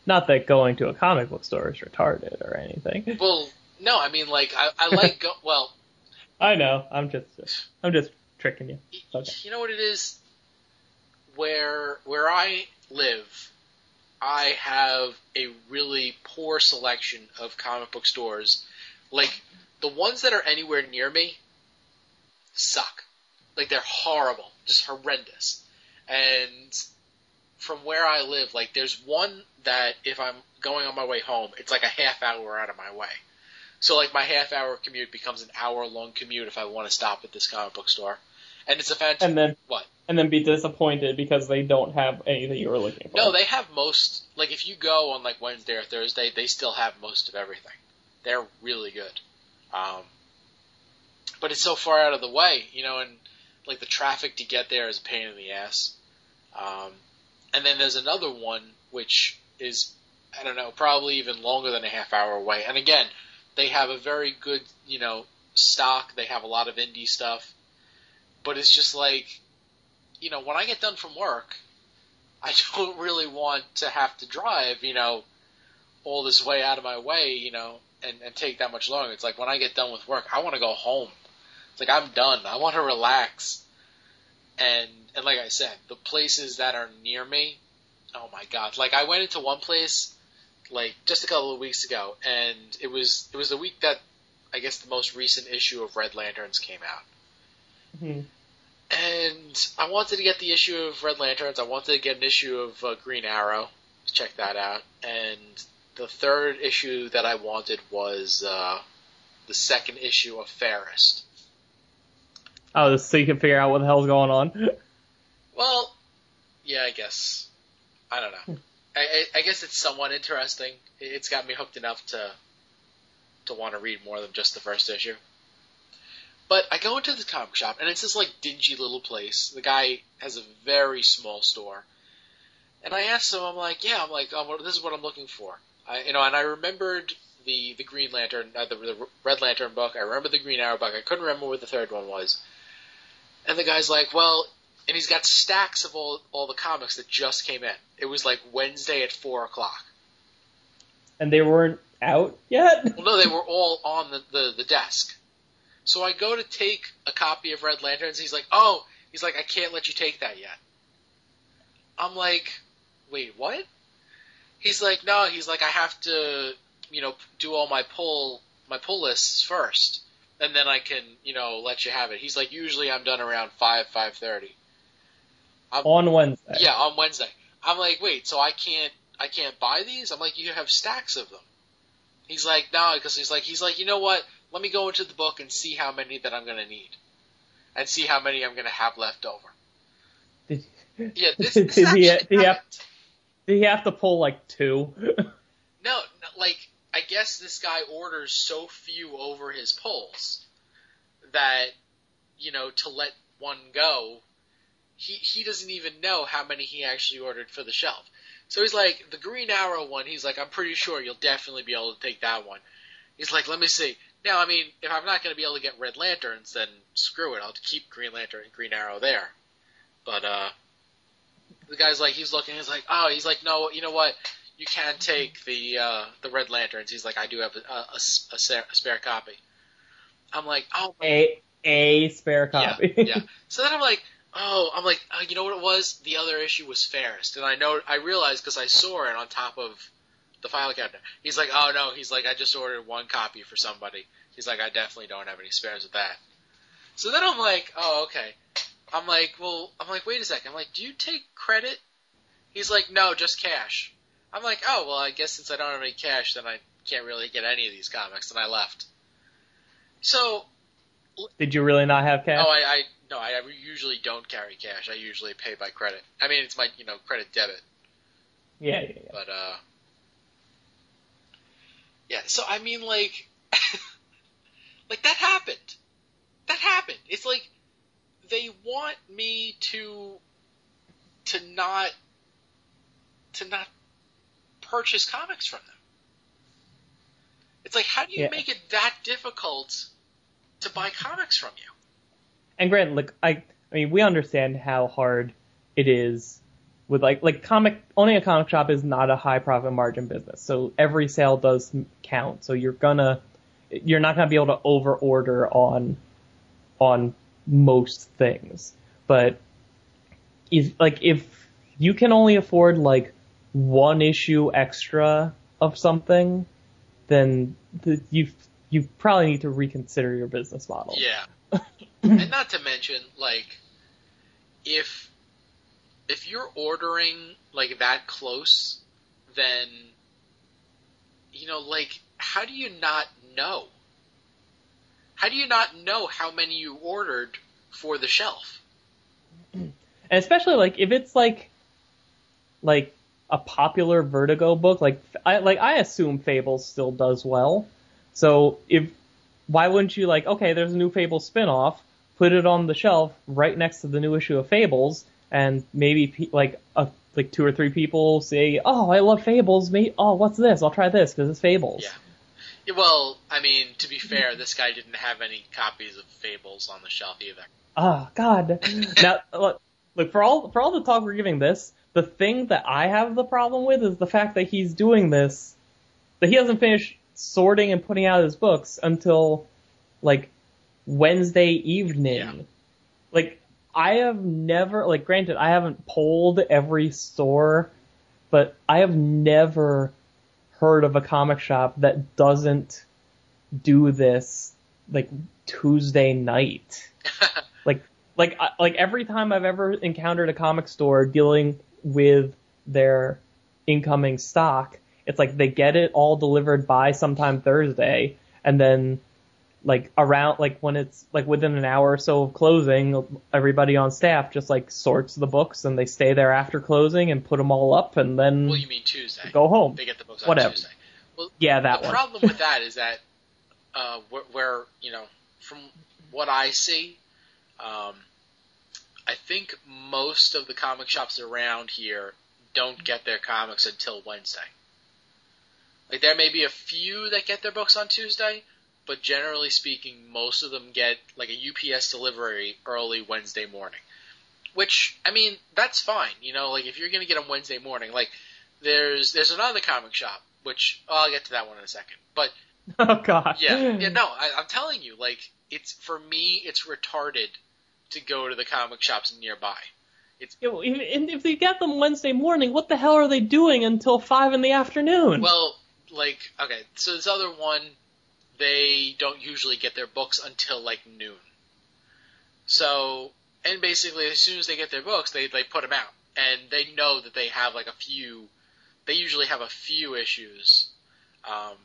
Not that going to a comic book store is retarded or anything. Well, no, I mean like I, I like go well. I know. I'm just I'm just tricking you. Okay. You know what it is? Where where I live, I have a really poor selection of comic book stores. Like the ones that are anywhere near me suck. Like they're horrible, just horrendous. And from where I live, like there's one that if I'm going on my way home, it's like a half hour out of my way. So like my half hour commute becomes an hour long commute if I want to stop at this comic book store. And it's a fantastic. And then what? And then be disappointed because they don't have anything you were looking for. No, they have most. Like if you go on like Wednesday or Thursday, they still have most of everything. They're really good. Um, but it's so far out of the way, you know, and like the traffic to get there is a pain in the ass. Um, and then there's another one which is I don't know, probably even longer than a half hour away. And again, they have a very good, you know, stock. They have a lot of indie stuff. But it's just like, you know, when I get done from work, I don't really want to have to drive, you know, all this way out of my way, you know, and, and take that much longer. It's like when I get done with work, I want to go home. It's like I'm done. I want to relax. And and like I said, the places that are near me, oh my god! Like I went into one place like just a couple of weeks ago, and it was it was the week that I guess the most recent issue of Red Lanterns came out. hmm And I wanted to get the issue of Red Lanterns. I wanted to get an issue of uh, Green Arrow. Check that out. And the third issue that I wanted was uh, the second issue of Fairest. Oh, so you can figure out what the hell's going on. Well, yeah, I guess. I don't know. I, I, I guess it's somewhat interesting. It- It's got me hooked enough to to want to read more than just the first issue. But I go into the comic shop, and it's this like dingy little place. The guy has a very small store, and I asked him, I'm like, yeah, I'm like, oh, this is what I'm looking for. I, you know, and I remembered the the Green Lantern, uh, the, the Red Lantern book. I remember the Green Arrow book. I couldn't remember what the third one was. And the guy's like, well, and he's got stacks of all all the comics that just came in. It was like Wednesday at four o'clock. And they weren't out yet? Well, no, they were all on the, the, the desk. So I go to take a copy of Red Lanterns. He's like, oh, he's like, I can't let you take that yet. I'm like, wait, what? He's like, no, he's like, I have to, you know, do all my pull my pull lists first, and then I can, you know, let you have it. He's like, usually I'm done around five five thirty. On Wednesday. Yeah, on Wednesday. I'm like, wait, so I can't I can't buy these? I'm like, you have stacks of them. He's like, no, because he's like, he's like, you know what? Let me go into the book and see how many that I'm gonna need, and see how many I'm gonna have left over. Did, Yeah, this, Did this he- actually did he have- did he have to pull like two? No, no, like I guess this guy orders so few over his pulls that you know to let one go, he he doesn't even know how many he actually ordered for the shelf. So he's like the Green Arrow one. He's like, I'm pretty sure you'll definitely be able to take that one. He's like, let me see. Now, I mean, if I'm not going to be able to get Red Lanterns, then screw it. I'll keep Green Lantern and Green Arrow there. But uh, the guy's like, he's looking. He's like, oh, he's like, no, you know what? You can take the uh, the Red Lanterns. He's like, I do have a sa- a spare copy. I'm like, oh, my a a spare copy. yeah, yeah. So then I'm like, oh, I'm like, uh, you know what it was? The other issue was Fairest, and I know I realized because I saw it on top of the file cabinet. He's like, oh no, he's like, I just ordered one copy for somebody. He's like, I definitely don't have any spares of that. So then I'm like, oh okay. I'm like, well, I'm like, wait a second. I'm like, do you take credit? He's like, no, just cash. I'm like, oh well, I guess since I don't have any cash, then I can't really get any of these comics, and I left. So Did you really not have cash? Oh, I, I no, I usually don't carry cash. I usually pay by credit. I mean, it's my you know credit debit, yeah, yeah, yeah. but uh, yeah. So I mean, like, like that happened. That happened. It's like they want me to to not to not purchase comics from them. It's like, how do you Yeah. make it that difficult to buy comics from you? And granted, like I, I mean, we understand how hard it is with like like comic owning a comic shop is not a high profit margin business. So every sale does count. So you're gonna you're not gonna be able to over order on on most things. But if like if you can only afford like one issue extra of something, then the, you you probably need to reconsider your business model. Yeah, Mm-hmm. and not to mention like if if you're ordering like that close, then you know like how do you not know? How do you not know how many you ordered for the shelf? And especially like if it's like like a popular Vertigo book, like I like I assume Fables still does well. So if why wouldn't you like okay, there's a new Fables spinoff, put it on the shelf right next to the new issue of Fables, and maybe pe- like a like two or three people say, "Oh, I love Fables. Me, oh, what's this? I'll try this because it's Fables." Yeah. Well, I mean, to be fair, this guy didn't have any copies of Fables on the shelf either. Ah, God. now, look, look for all for all the talk we're giving this, the thing that I have the problem with is the fact that he's doing this, that he hasn't finished sorting and putting out his books until like Wednesday evening. Yeah. Like I have never, like, granted, I haven't polled every store, but I have never heard of a comic shop that doesn't do this like Tuesday night. like like like every time I've ever encountered a comic store dealing with their incoming stock, it's like they get it all delivered by sometime Thursday and then like around like when it's like within an hour or so of closing, everybody on staff just like sorts the books and they stay there after closing and put them all up and then Well, you mean Tuesday? go home. They get the books on Whatever. Tuesday. Well, Yeah, that the one. problem with that is that uh, where, where you know from what I see, um, I think most of the comic shops around here don't get their comics until Wednesday. Like there may be a few that get their books on Tuesday, but generally speaking, most of them get like a UPS delivery early Wednesday morning. Which I mean, that's fine. You know, like if you're gonna get them Wednesday morning, like there's there's another comic shop, which oh, I'll get to that one in a second. But oh god. yeah, yeah, no, I, I'm telling you, like it's for me, it's retarded to go to the comic shops nearby. Yeah, well, even- And if they get them Wednesday morning, what the hell are they doing until five in the afternoon? Well, like okay, so this other one, they don't usually get their books until like noon. So, and basically, as soon as they get their books, they they put them out, and they know that they have like a few. They usually have a few issues, um,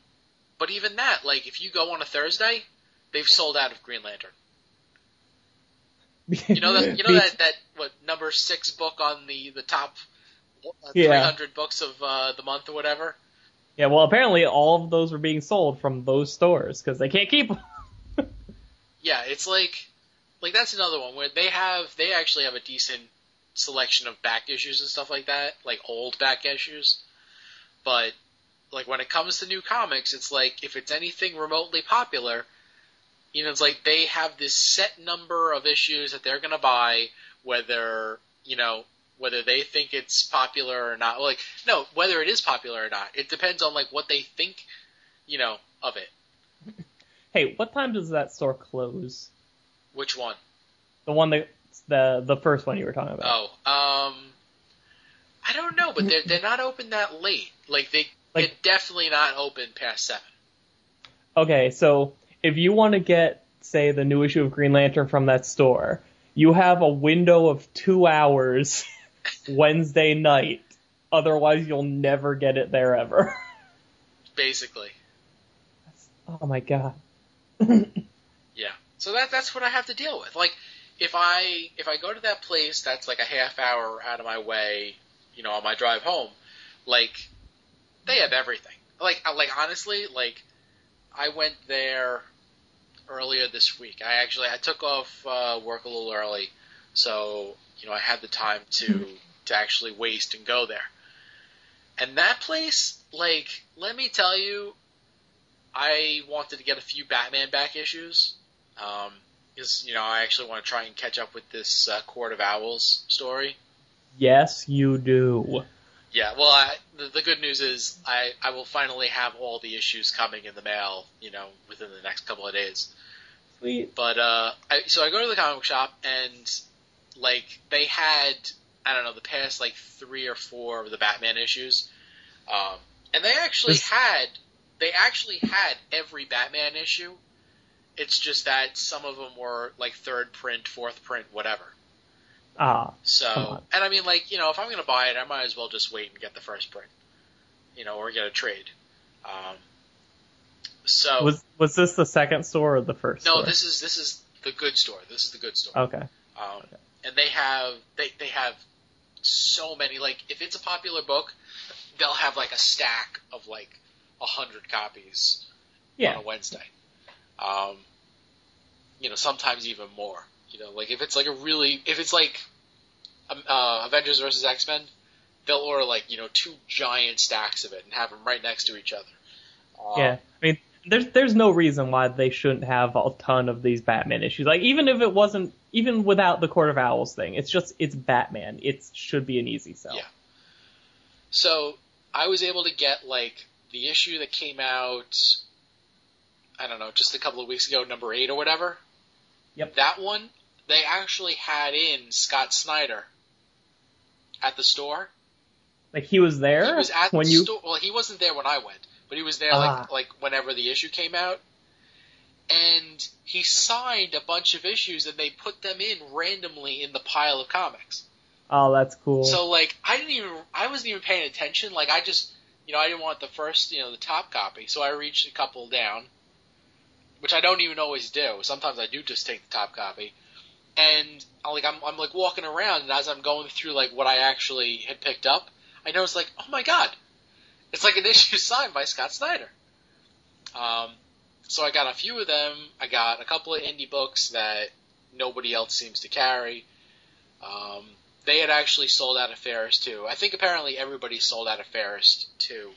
but even that, like if you go on a Thursday, they've sold out of Green Lantern. You know that you know that that what number six book on the the top uh, Yeah. 300 books of uh, the month or whatever. Yeah, well, apparently all of those were being sold from those stores because they can't keep them. Yeah, it's like like that's another one where they have they actually have a decent selection of back issues and stuff like that, like old back issues. But like when it comes to new comics, it's like if it's anything remotely popular, you know, it's like they have this set number of issues that they're gonna buy, whether you know whether they think it's popular or not. Like no, whether it is popular or not, it depends on like what they think, you know, of it. Hey, what time does that store close? Which one? The one that the the first one you were talking about. Oh, um, I don't know, but they're they're not open that late. Like they Like- they're definitely not open past seven. Okay, so if you want to get, say, the new issue of Green Lantern from that store, you have a window of two hours Wednesday night. Otherwise, you'll never get it there ever. Basically, oh my god. yeah. So that that's what I have to deal with. Like if I if I go to that place that's like a half hour out of my way, you know, on my drive home, like they have everything. Like like honestly, like I went there earlier this week. I actually I took off uh, work a little early, so you know I had the time to to actually waste and go there. And that place, like, let me tell you, I wanted to get a few Batman back issues. Um, because you know I actually want to try and catch up with this uh, Court of Owls story. Yes, you do. Yeah, well, I, the, the good news is I, I will finally have all the issues coming in the mail, you know, within the next couple of days. Sweet. But uh, I, so I go to the comic shop and like they had I don't know the past like three or four of the Batman issues, um, and they actually had they actually had every Batman issue. It's just that some of them were like third print, fourth print, whatever. Ah, So, and I mean, like, you know, if I'm going to buy it, I might as well just wait and get the first print, you know, or get a trade. Um, so, was was this the second store or the first? no, store? this is this is the good store. This is the good store. Okay. Um, and they have they they have so many. Like, if it's a popular book, they'll have like a stack of like a hundred copies Yeah. on a Wednesday. Um, you know, sometimes even more. You know, like if it's like a really, if it's like um, uh, Avengers versus X Men, they'll order like you know two giant stacks of it and have them right next to each other. Um, Yeah. I mean, there's there's no reason why they shouldn't have a ton of these Batman issues. Like even if it wasn't, even without the Court of Owls thing, it's just it's Batman. It should be an easy sell. Yeah. So I was able to get like the issue that came out. I don't know, just a couple of weeks ago, number eight or whatever. Yep. That one, they actually had in Scott Snyder at the store. Like he was there He was at when the you. store. Well, he wasn't there when I went, but he was there Ah. like like whenever the issue came out. And he signed a bunch of issues, and they put them in randomly in the pile of comics. Oh, that's cool. So like I didn't even I wasn't even paying attention. Like I just you know I didn't want the first you know the top copy, so I reached a couple down, which I don't even always do. Sometimes I do just take the top copy, and I'm like I'm I'm like walking around, and as I'm going through like what I actually had picked up, I noticed like oh my god, it's like an issue signed by Scott Snyder. Um, so I got a few of them. I got a couple of indie books that nobody else seems to carry. Um, they had actually sold out of Fairest too. I think apparently everybody sold out of Fairest too.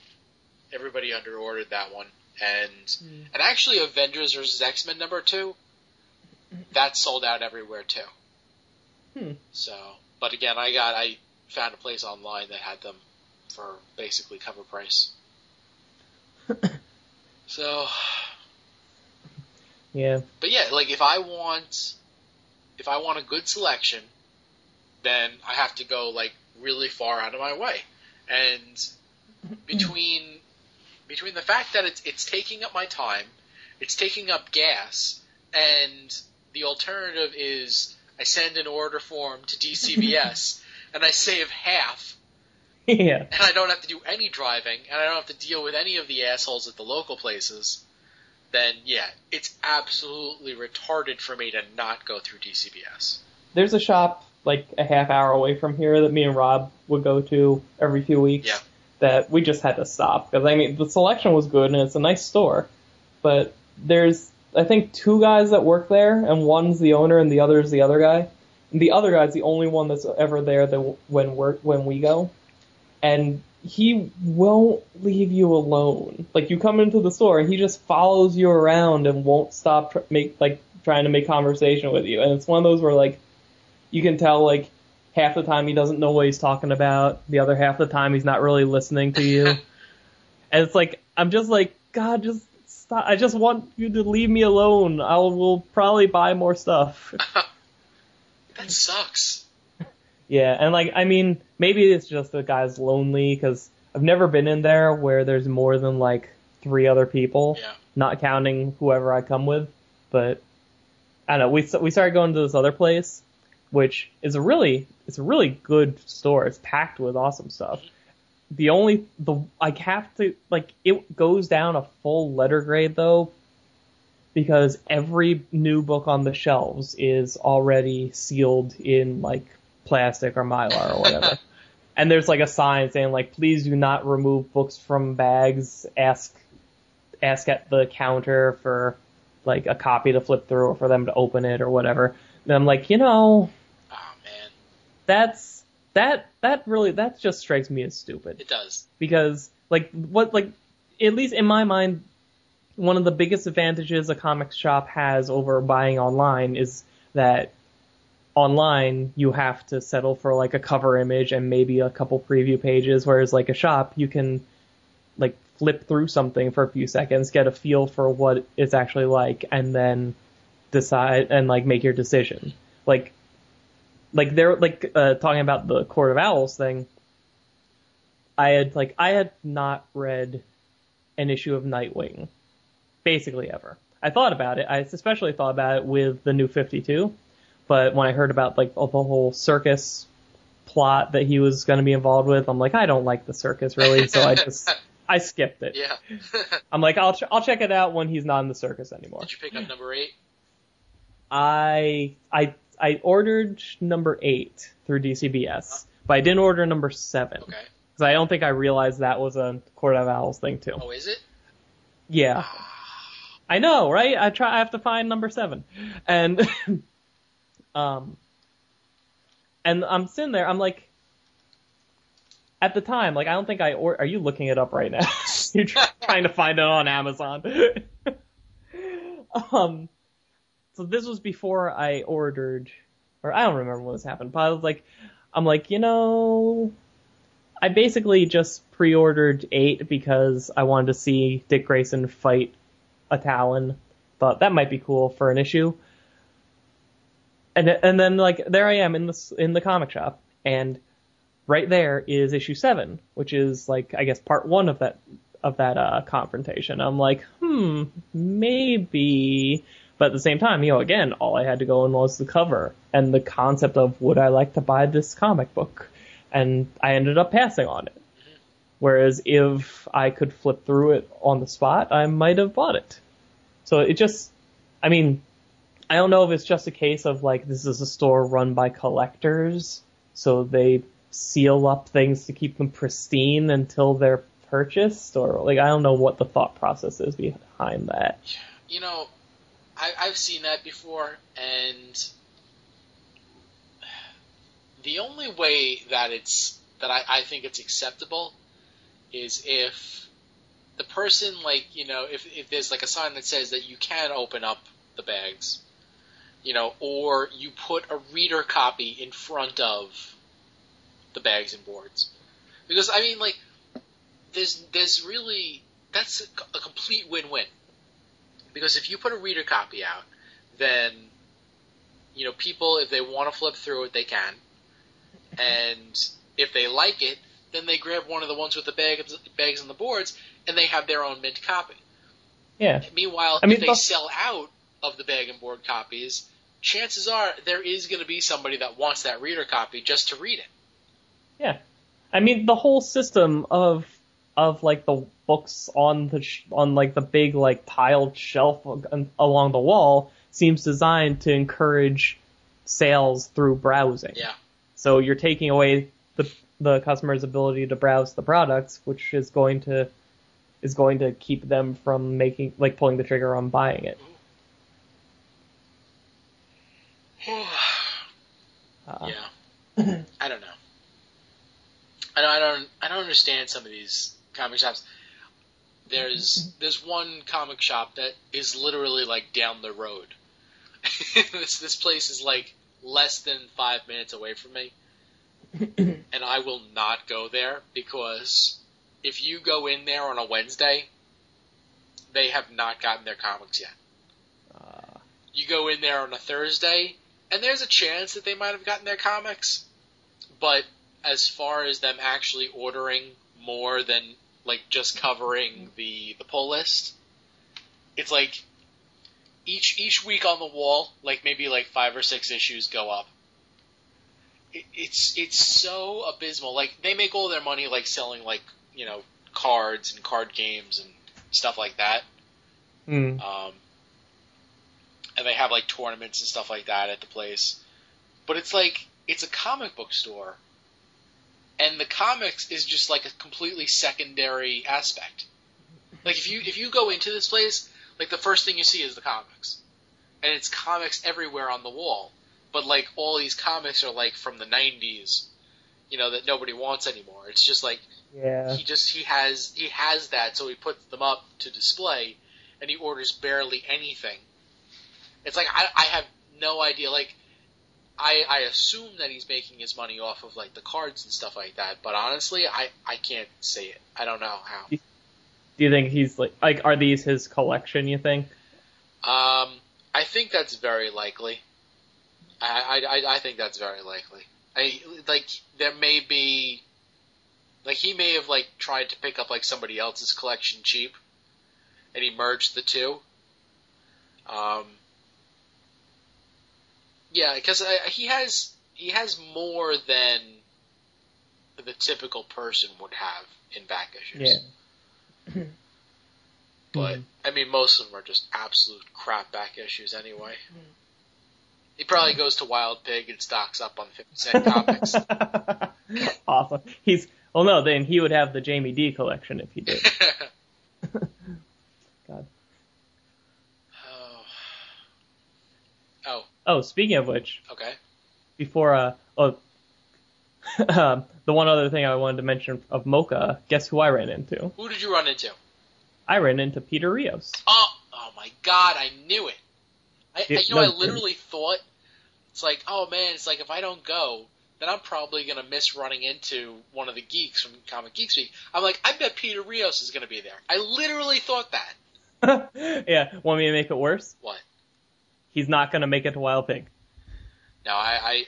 Everybody under ordered that one, and and actually Avengers vs X Men number two, that sold out everywhere too. Hmm. So, but again, I got I found a place online that had them for basically cover price. so, yeah. but yeah, like if I want, if I want a good selection, then I have to go like really far out of my way. And between between the fact that it's it's taking up my time, it's taking up gas, and the alternative is I send an order form to DCBS and I save half, Yeah. and I don't have to do any driving, and I don't have to deal with any of the assholes at the local places. Then yeah, it's absolutely retarded for me to not go through DCBS. There's a shop like a half hour away from here that me and Rob would go to every few weeks. Yeah. That we just had to stop because I mean the selection was good and it's a nice store, but there's I think two guys that work there and one's the owner and the other's the other guy. And the other guy's the only one that's ever there that when work when we go, and he won't leave you alone. Like you come into the store and he just follows you around and won't stop tr- make like trying to make conversation with you. And it's one of those where like you can tell like half the time he doesn't know what he's talking about, the other half the time he's not really listening to you. and it's like I'm just like God, just stop. I just want you to leave me alone. I will probably buy more stuff. That sucks. Yeah, and like I mean, maybe it's just the guy's lonely because I've never been in there where there's more than like three other people, Yeah. not counting whoever I come with. But I don't know. We we started going to this other place, which is a really it's a really good store. It's packed with awesome stuff. The only the I have to like it goes down a full letter grade though because every new book on the shelves is already sealed in like plastic or mylar or whatever. and there's like a sign saying like please do not remove books from bags. Ask ask at the counter for like a copy to flip through or for them to open it or whatever. And I'm like, you know, Oh man, that's that that really that just strikes me as stupid it does. because like what like at least in my mind one of the biggest advantages a comic shop has over buying online is that online you have to settle for like a cover image and maybe a couple preview pages whereas like a shop you can like flip through something for a few seconds get a feel for what it's actually like and then decide and like make your decision. Like like they're like uh, talking about the court of owls thing i had like i had not read an issue of nightwing basically ever. I thought about it. I especially thought about it with the new 52 but when I heard about like the whole circus plot that he was going to be involved with, I'm like, I don't like the circus really, so I just I skipped it. Yeah. I'm like, I'll ch- I'll check it out when he's not in the circus anymore. Did you pick up number eight? I I I ordered number eight through DCBS, uh-huh. but I didn't order number seven Okay. because I don't think I realized that was a Court of Owls thing too. Oh, is it? Yeah, I know, right? I try. I have to find number seven, and um, and I'm sitting there. I'm like, at the time, like I don't think I or are you looking it up right now? You're try- trying to find it on Amazon. um, so this was before I ordered, or I don't remember when this happened. But I was like, I'm like, you know, I basically just pre-ordered eight because I wanted to see Dick Grayson fight a Talon. Thought that might be cool for an issue. And and then like there I am in the in the comic shop, and right there is issue seven, which is like I guess part one of that of that uh, confrontation. I'm like, hmm, maybe. But at the same time, you know, again, all I had to go in was the cover and the concept of would I like to buy this comic book, and I ended up passing on it. Whereas if I could flip through it on the spot, I might have bought it. So it just, I mean, I don't know if it's just a case of like this is a store run by collectors, so they seal up things to keep them pristine until they're purchased, or like I don't know what the thought process is behind that. You know, I, I've seen that before, and the only way that it's that I, I think it's acceptable is if the person like you know if if there's like a sign that says that you can open up the bags, you know, or you put a reader copy in front of the bags and boards, because I mean like there's there's really that's a, a complete win-win because if you put a reader copy out, then you know people if they want to flip through it they can, and if they like it, then they grab one of the ones with the bag, bags and the boards, and they have their own mint copy. Yeah. Meanwhile, I mean, if they the- sell out of the bag and board copies, chances are there is going to be somebody that wants that reader copy just to read it. Yeah. I mean, the whole system of of like the books on the sh- on like the big like tiled shelf along the wall seems designed to encourage sales through browsing. Yeah. So you're taking away the the customer's ability to browse the products, which is going to is going to keep them from making like pulling the trigger on buying it. Uh, yeah. I don't know. I don't, I don't. I don't understand some of these comic shops. There's there's one comic shop that is literally like down the road. this this place is like less than five minutes away from me, and I will not go there because if you go in there on a Wednesday, they have not gotten their comics yet. Uh, You go in there on a Thursday, and there's a chance that they might have gotten their comics, but as far as them actually ordering more than like just covering the the pull list, it's like each each week on the wall, like maybe like five or six issues go up. It, it's it's so abysmal. Like they make all their money like selling like you know cards and card games and stuff like that. hmm. Um, and they have like tournaments and stuff like that at the place. But it's like it's a comic book store, and the comics is just like a completely secondary aspect. Like if you if you go into this place, like the first thing you see is the comics, and it's comics everywhere on the wall. But like all these comics are like from the '90s, you know that nobody wants anymore. It's just like Yeah. he just he has he has that, so he puts them up to display, and he orders barely anything. It's like I, I have no idea. Like I, I assume that he's making his money off of like the cards and stuff like that. But honestly, I, I can't say it. I don't know how. Do you think he's like like are these his collection? You think? Um, I think that's very likely. I, I, I think that's very likely. I like there may be like he may have like tried to pick up like somebody else's collection cheap, and he merged the two. Um, yeah, because he has he has more than the typical person would have in back issues. Yeah. but I mean, most of them are just absolute crap back issues anyway. Mm-hmm. He probably goes to Wild Pig and stocks up on fifty cent comics. awesome. He's well, no, then he would have the Jamie D collection if he did. God. Oh. Oh. Speaking of which, Okay. before uh, oh, um, the one other thing I wanted to mention of Mocca, guess who I ran into? Who did you run into? I ran into Peter Rios. Oh, oh my God! I knew it. I, Yeah, I you know, no, I literally thought it's like, oh man, it's like if I don't go, then I'm probably gonna miss running into one of the geeks from Comic Geek Speak. I'm like, I bet Peter Rios is gonna be there. I literally thought that. yeah, want me to make it worse? What? He's not gonna make it to Wild Pig. No, I, I,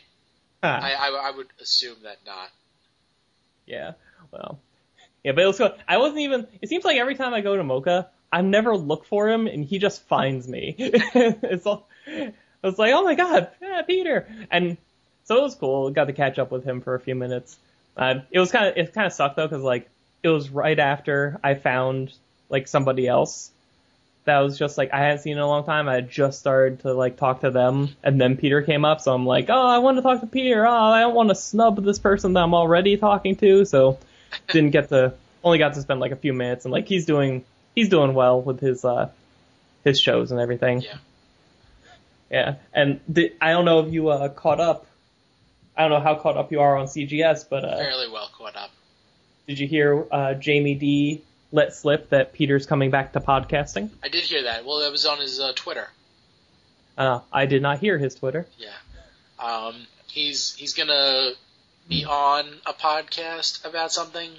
Huh. I, I, I would assume that not. Yeah, well, yeah, but it was cool. I wasn't even. It seems like every time I go to Mocca, I never look for him, and he just finds me. it's all. I was like, oh my god, yeah, Peter, and so it was cool. Got to catch up with him for a few minutes. Uh, it was kind of it kind of sucked though, because like it was right after I found like somebody else that was just like I hadn't seen in a long time. I had just started to like talk to them, and then Peter came up, so I'm like, oh, I want to talk to Peter. Oh, I don't want to snub this person that I'm already talking to, so didn't get to only got to spend like a few minutes, and like he's doing he's doing well with his uh his shows and everything. Yeah. Yeah, and the, I don't know if you uh, caught up. I don't know how caught up you are on CGS, but uh, Fairly well caught up. did you hear uh, Jamie D let slip that Peter's coming back to podcasting? I did hear that. Well, that was on his uh, Twitter. Uh, I did not hear his Twitter. Yeah. Um, he's he's gonna be on a podcast about something,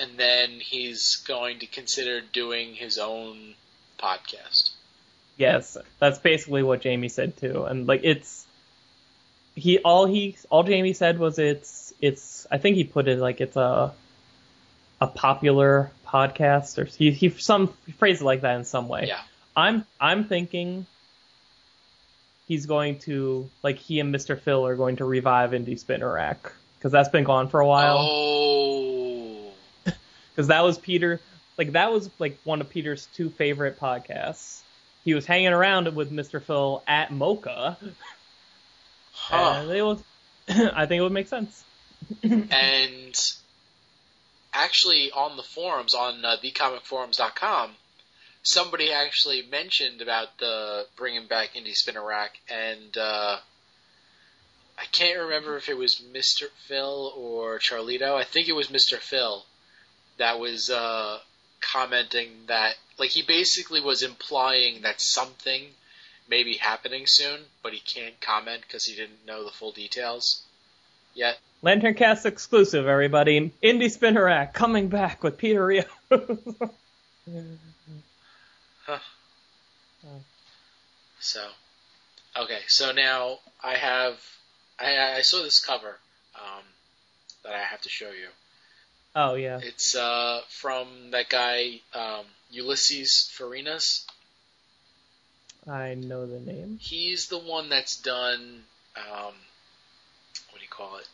and then he's going to consider doing his own podcast. Yes, that's basically what Jamie said too, and like it's he all he all Jamie said was it's it's I think he put it like it's a a popular podcast or he he some phrased it like that in some way. Yeah. I'm I'm thinking he's going to like he and Mr. Phil are going to revive Indie Spinner Rack because that's been gone for a while. Oh. because that was Peter. Like that was like one of Peter's two favorite podcasts. He was hanging around with Mr. Phil at Mocca, Huh. and it was. I think it would make sense. and actually, on the forums on uh, thecomicforums.com, somebody actually mentioned about the bringing back Indie Spinner Rack, and uh, I can't remember if it was Mr. Phil or Charlito. I think it was Mr. Phil that was uh, commenting that, like, he basically was implying that something may be happening soon, but he can't comment because he didn't know the full details yet. Lantern Cast exclusive, everybody. Indie Spinner Rack coming back with Peter Rio. So, okay, so now I have, I, I saw this cover um, that I have to show you. oh yeah, It's uh, from that guy um, Ulises Farinas. I know the name. He's the one that's done, um, what do you call it?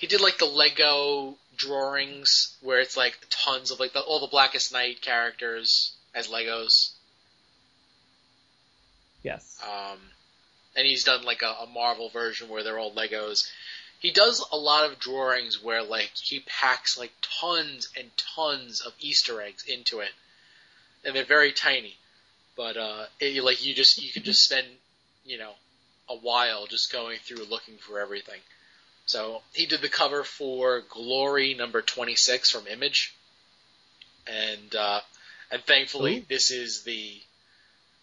He did like the Lego drawings where it's like tons of like the, all the Blackest Night characters as Legos. Yes. Um, and he's done like a, a Marvel version where they're all Legos. He does a lot of drawings where like he packs like tons and tons of Easter eggs into it, and they're very tiny. But uh, it, like you just you can just spend you know a while just going through looking for everything. So he did the cover for Glory number twenty six from Image, and uh, And thankfully, Ooh. this is the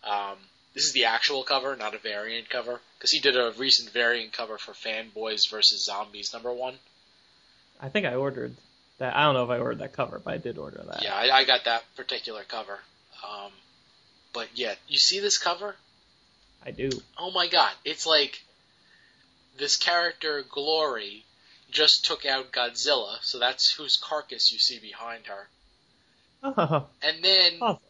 um, this is the actual cover, not a variant cover, because he did a recent variant cover for Fanboys versus Zombies number one. I think I ordered that. I don't know if I ordered that cover, but I did order that. Yeah, I, I got that particular cover. Um, but yeah, you see this cover? I do. Oh my god, it's like this character Glory just took out Godzilla, so that's whose carcass you see behind her. Oh, And then awesome.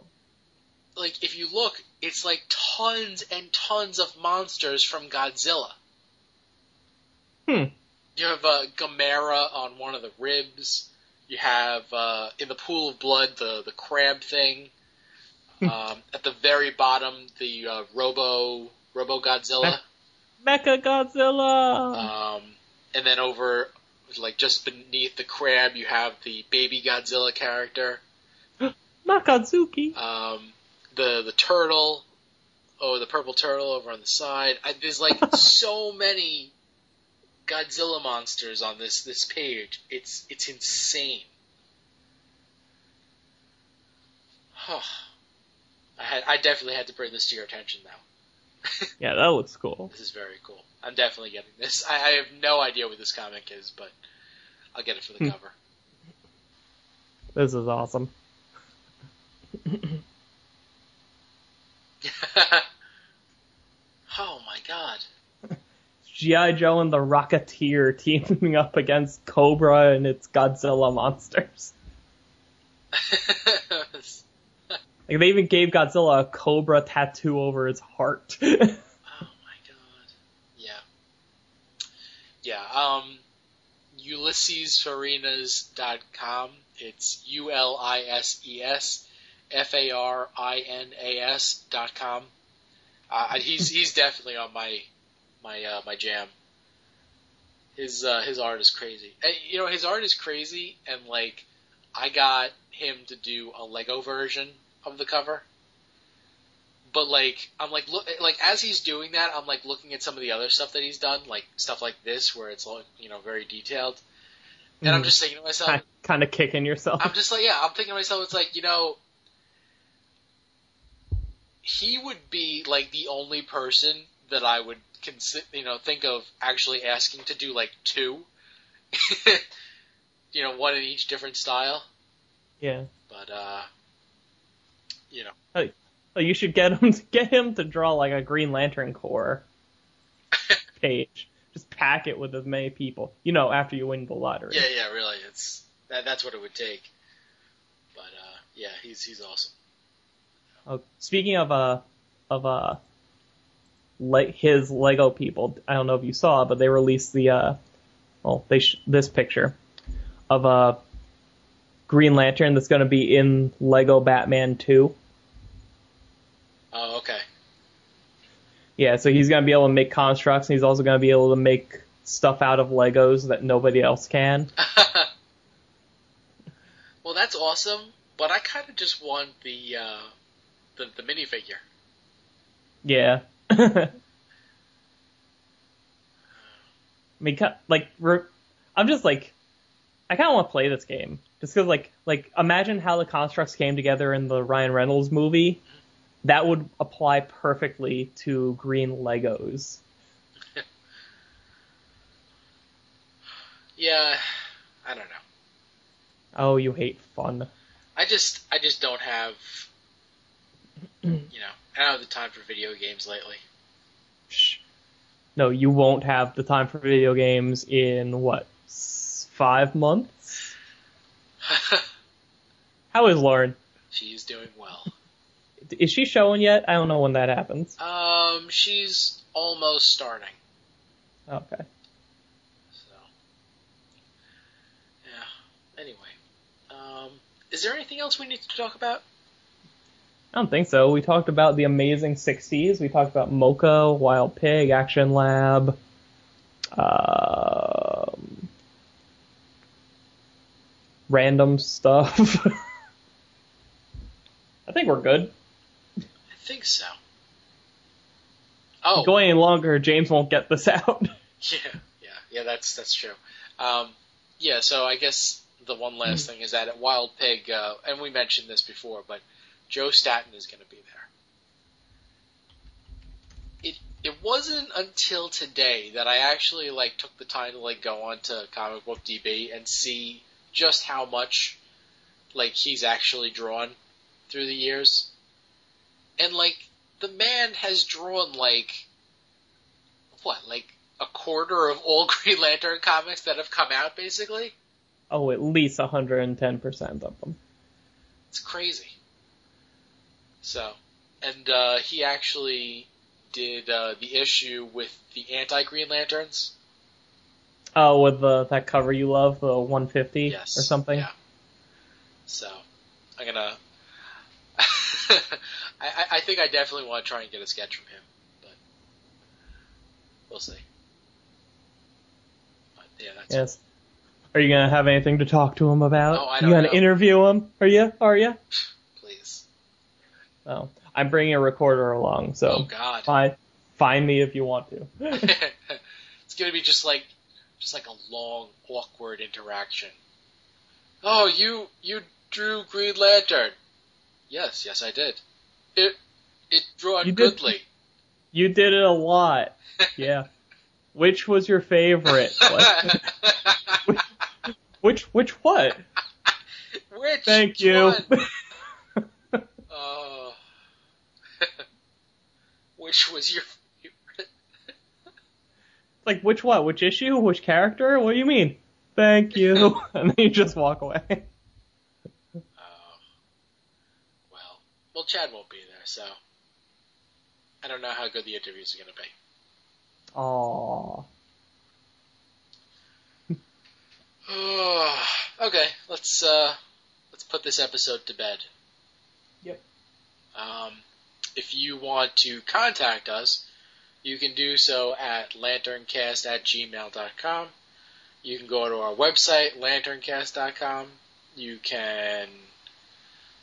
like if you look, it's like tons and tons of monsters from Godzilla. Hmm. You have uh, Gamera on one of the ribs. You have uh, in the pool of blood the the crab thing. um, at the very bottom, the uh, Robo Robo Godzilla. Mecha Godzilla. Um, and then over, like just beneath the crab, you have the baby Godzilla character. Makazuki. Um, the the turtle, oh, the purple turtle over on the side. I, there's like so many Godzilla monsters on this this page. It's it's insane. I had I definitely had to bring this to your attention now. Yeah, that looks cool. This is very cool. I'm definitely getting this. I, I have no idea what this comic is, but I'll get it for the Hmm. cover. This is awesome. oh my god. G.I. Joe and the Rocketeer teaming up against Cobra and its Godzilla monsters. Like they even gave Godzilla a Cobra tattoo over his heart. Oh my god. Yeah. Yeah, um UlisesFarinas.com. It's U L I S E S F A R I N A S dot com. Uh, he's he's definitely on my my uh, my jam. His uh, his art is crazy. And, you know, his art is crazy, and like I got him to do a Lego version of the cover but like I'm like look like as he's doing that, I'm like looking at some of the other stuff that he's done, like stuff like this where it's like you know very detailed, and I'm Mhm. just thinking to myself, kind of kicking yourself. I'm just like yeah, I'm thinking to myself, it's like you know, he would be like the only person that I would consider you know think of actually asking to do like two, you know, one in each different style, yeah. but uh, you know. So you should get him to get him to draw like a Green Lantern Corps page. Just pack it with as many people. You know, after you win the lottery. Yeah, yeah, really. It's that, that's what it would take. But uh, yeah, he's he's awesome. Oh, speaking of uh of uh like his Lego people, I don't know if you saw, but they released the uh well they sh- this picture of a uh, Green Lantern that's going to be in Lego Batman 2. Oh, okay. Yeah, so he's going to be able to make constructs, and he's also going to be able to make stuff out of Legos that nobody else can. well, that's awesome. But I kind of just want the uh, the the minifigure. Yeah. I mean, like, I'm just like, I kind of want to play this game just because, like, like imagine how the constructs came together in the Ryan Reynolds movie. That would apply perfectly to green Legos. Yeah, I don't know. Oh, you hate fun. I just I just don't have you know I don't have the time for video games lately. Shh. No, you won't have the time for video games in what five months? How is Lauren? She's doing well. Is she showing yet? I don't know when that happens. Um, she's almost starting. Okay. So, yeah. Anyway, um, is there anything else we need to talk about? I don't think so. We talked about the amazing 60s. We talked about Mocca, Wild Pig, Action Lab. Um, random stuff. I think we're good. I think so. Oh, Going any longer, James won't get this out. Yeah, yeah, yeah. That's that's true. Um, yeah. So I guess the one last thing is that at Wild Pig, uh, and we mentioned this before, but Joe Staton is going to be there. It it wasn't until today that I actually like took the time to like go on to Comic Book DB and see just how much like he's actually drawn through the years. And like the man has drawn like what, like a quarter of all Green Lantern comics that have come out basically? Oh, at least 110% of them. It's crazy. So, and uh, he actually did uh, the issue with the anti Green Lanterns. Oh, with the that cover you love, the 150 Yes. or something. Yeah. So, I'm gonna. I, I- think I definitely want to try and get a sketch from him, but we'll see. But yeah, that's Yes. Are you gonna have anything to talk to him about? Oh, I you don't you gonna know. interview him? Are you? Are you? please. Oh, I'm bringing a recorder along, so Oh God. find find me if you want to. it's gonna be just like just like a long, awkward interaction. Oh, you you drew Green Lantern. Yes, yes I did. It it drawn You did- goodly. you did it a lot. Yeah. Which was your favorite? What? which which what? Which Thank you. Oh. Which was your favorite? Like which what? Which issue? Which character? What do you mean? Thank you. and then you just walk away. Oh. Well, well, Chad won't be there, so I don't know how good the interviews are gonna be. Aww. okay, let's uh, let's put this episode to bed. Yep. Um, if you want to contact us, you can do so at lanterncast at gmail.com. You can go to our website, lanterncast.com. You can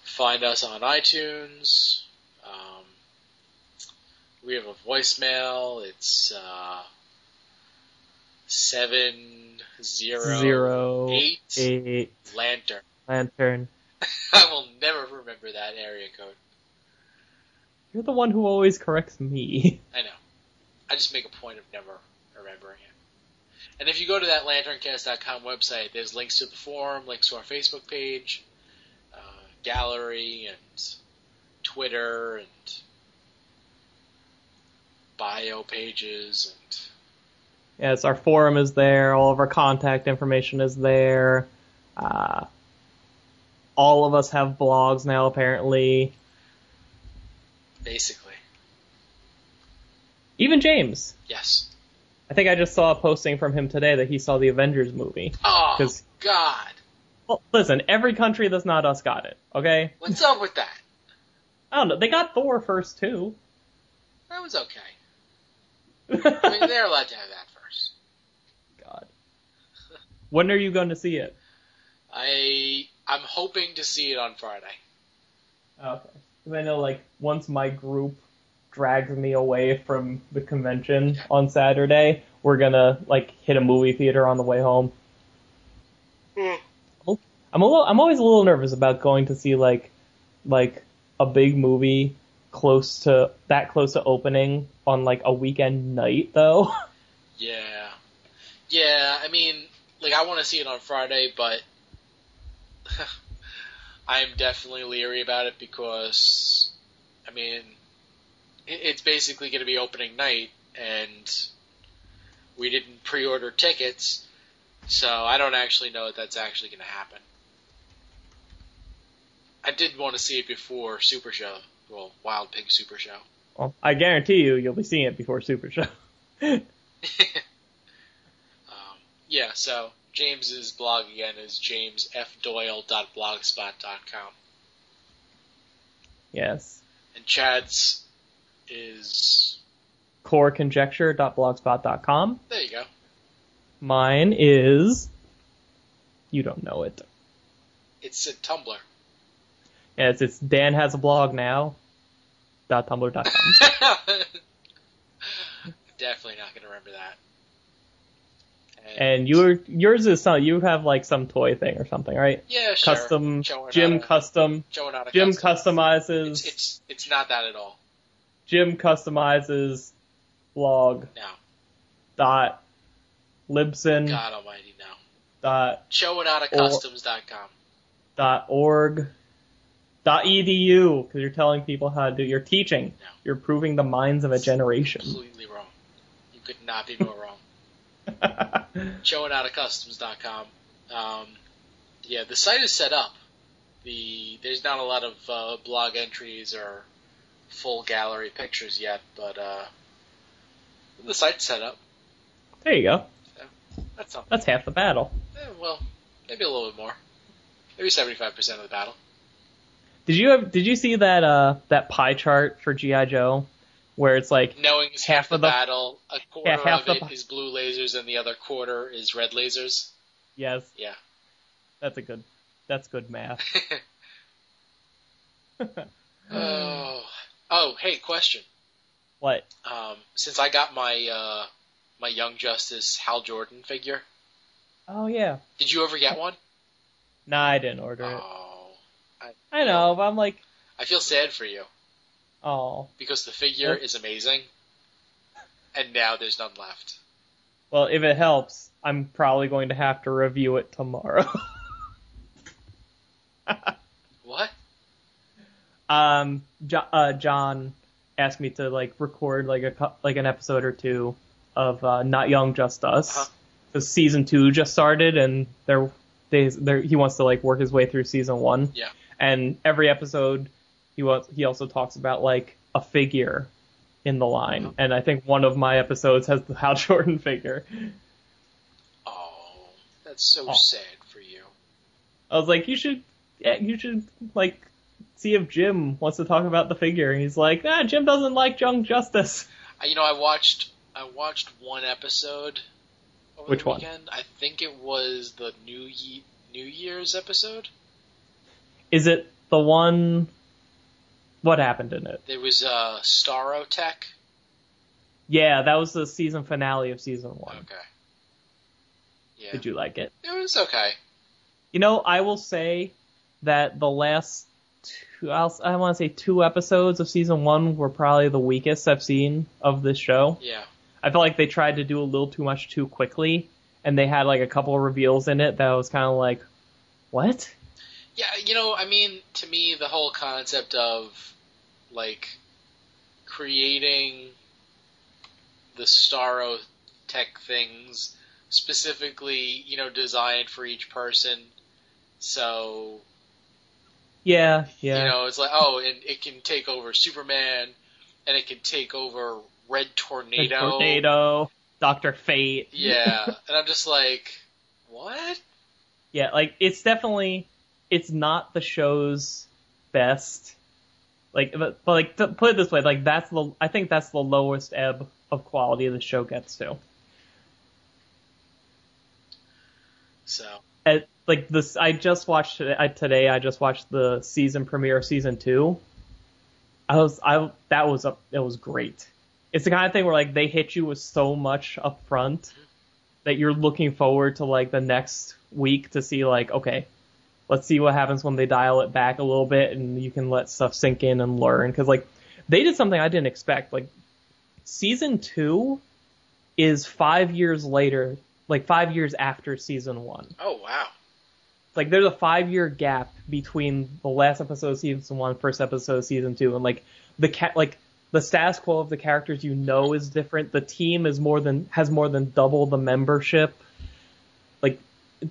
find us on iTunes. Um, we have a voicemail. It's uh, seven zero Zero eight eight lantern. lantern. I will never remember that area code. You're the one who always corrects me. I know. I just make a point of never remembering it. And if you go to that lanterncast.com website, there's links to the forum, links to our Facebook page, uh, gallery, and Twitter, and bio pages, and Yes, our forum is there. All of our contact information is there. Uh, all of us have blogs now, apparently. basically, Even James. yes. I think I just saw a posting from him today that he saw the Avengers movie. Oh 'Cause- God, Well, listen, every country that's not us got it, okay? what's up with that? I don't know. They got Thor first, too. That was okay. I mean, they're allowed to have that first. God. When are you going to see it? I I'm hoping to see it on Friday. Okay. Because I know, like, once my group drags me away from the convention on Saturday, we're gonna, like, hit a movie theater on the way home. Hmm. I'm a little, I'm always a little nervous about going to see, like, like, a big movie close to, that close to opening on, like, a weekend night, though. Yeah. Yeah, I mean, like, I want to see it on Friday, but I'm definitely leery about it because, I mean, it- it's basically going to be opening night, and we didn't pre order tickets, so I don't actually know if that's actually going to happen. I did want to see it before Super Show, well, Wild Pig Super Show. Well, I guarantee you, you'll be seeing it before Super Show. Um, yeah, so James's blog again is jamesfdoyle.blogspot.com. yes. And Chad's is Coreconjecture.blogspot.com. there you go. Mine is. You don't know it. It's a Tumblr. Yes, it's Dan has a blog now. Dot tumblr dot com. Definitely not gonna remember that. And your yours is some you have like some toy thing or something, right? yeah, sure. Custom Jim custom Jim customizes It's, it's it's not that at all. Jim customizes blog No, dot libsyn God Almighty, no. dot JoeAnataCustoms.com. dot org dot edu because you're telling people how to do you're teaching No. you're proving the minds of a generation Completely wrong. You could not be more wrong. JoeAnataCustoms.com. Um, yeah, the site is set up. The there's not a lot of uh, blog entries or full gallery pictures yet, but uh, the site's set up. there you go That's something. that's half the battle Eh, well, maybe a little bit more. Maybe seventy-five percent of the battle. did you have did you see that uh that pie chart for gi joe where it's like Knowing half, Half the, of the- battle. A quarter Yeah, half of the it is blue lasers, and the other quarter is red lasers. yes Yeah. that's a good that's good math oh. Oh, hey, question. what Um, since I got my uh, my Young Justice Hal Jordan figure, oh yeah did you ever get one? nah i didn't order it Oh, i know but i'm like I feel sad for you oh because the figure is amazing, and now there's none left. well if it helps i'm probably going to have to review it tomorrow? um jo- uh, John asked me to like record like a like an episode or two of uh, Not Young Just Us Uh-huh. because season two just started and there days there he wants to like work his way through season one Yeah. and every episode he wants he also talks about like a figure in the line Uh-huh. and I think one of my episodes has the Hal Jordan figure Oh, that's so Oh. sad for you. I was like you should yeah, you should like see if Jim wants to talk about the figure and he's like ah Jim doesn't like Young Justice I, you know, I watched I watched one episode over Which the one? I think it was the New Ye- New Year's episode. Is it the one? What happened in it? There was uh, Starro-tech. Yeah, that was the season finale of season one. Okay. Yeah. Did you like it? It was okay. You know, I will say that the last two, I'll, I want to say two episodes of season one were probably the weakest I've seen of this show. Yeah. I felt like they tried to do a little too much too quickly, and they had like a couple of reveals in it that was kind of like, what? Yeah, you know, I mean, to me, the whole concept of like creating the Starro-tech things specifically, you know, designed for each person. So Yeah, yeah. you know, it's like, oh, and it can take over Superman, and it can take over Red Tornado. Tornado, Doctor Fate. Yeah, and I'm just like, what? Yeah, like it's definitely it's not the show's best. Like, but, but like to put it this way, like that's the I think that's the lowest ebb of quality the show gets to. So At, like this, I just watched I, today. I just watched the season premiere season two. I was I that was a it was great. It's the kind of thing where like they hit you with so much up front that you're looking forward to like the next week to see like okay, let's see what happens when they dial it back a little bit and you can let stuff sink in and learn because like they did something I didn't expect. Like season two is five years later, like five years after season one. oh wow, Like there's a five year gap between the last episode of season one, first episode of season two, and like the cat like the status quo of the characters you know is different. The team is more than has more than double the membership. Like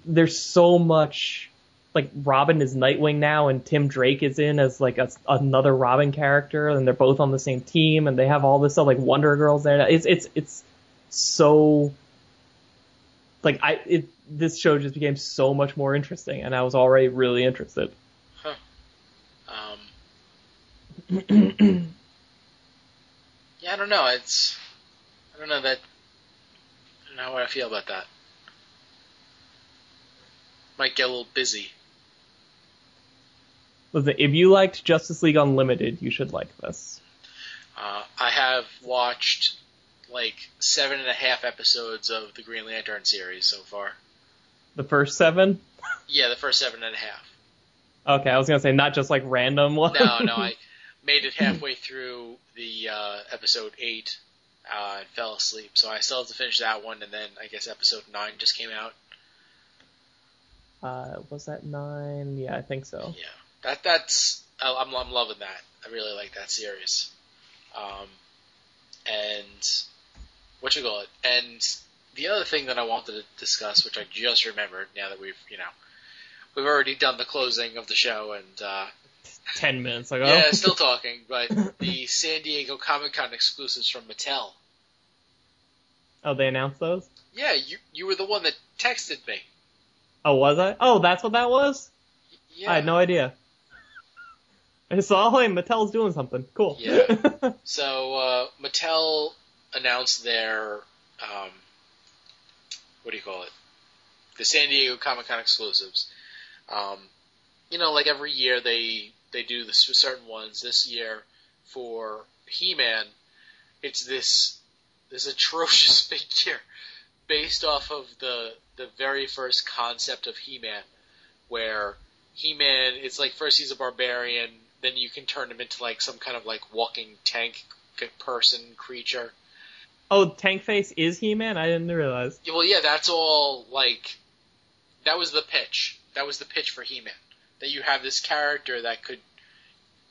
there's so much like Robin is Nightwing now and Tim Drake is in as like a, another Robin character and they're both on the same team and they have all this stuff like Wonder Girls there. It's it's it's so like I it this show just became so much more interesting and I was already really interested. Huh. Um, yeah, I don't know. It's I don't know that. I don't know how I feel about that. Might get a little busy. Listen, if you liked Justice League Unlimited, you should like this. Uh, I have watched like seven and a half episodes of the Green Lantern series so far. The first seven? Yeah, the first seven and a half. Okay, I was gonna say not just like random ones. No, no, I made it halfway through the uh, episode eight uh, and fell asleep. So I still have to finish that one, and then I guess episode nine just came out. Uh, was that nine? Yeah, I think so. Yeah, that that's I'm I'm loving that. I really like that series. Um, and what you call it? And the other thing that I wanted to discuss, which I just remembered now that we've you know we've already done the closing of the show and uh, Ten minutes ago. yeah, still talking, but the San Diego Comic Con exclusives from Mattel. oh, they announced those. Yeah, you you were the one that texted me. Oh, was I? Oh, that's what that was. Yeah. I had no idea. I saw, hey, Mattel's doing something. Cool. Yeah. So uh, Mattel announced their um, what do you call it? The San Diego Comic Con exclusives. Um, you know, like every year they they do this for certain ones. This year for He-Man, it's this this atrocious figure based off of the the very first concept of He-Man, where He-Man, it's like first he's a barbarian, then you can turn him into like some kind of like walking tank person creature. Oh, Tank Face is He-Man. I didn't realize. Well, yeah, that's all like that was the pitch. That was the pitch for He-Man. That you have this character that could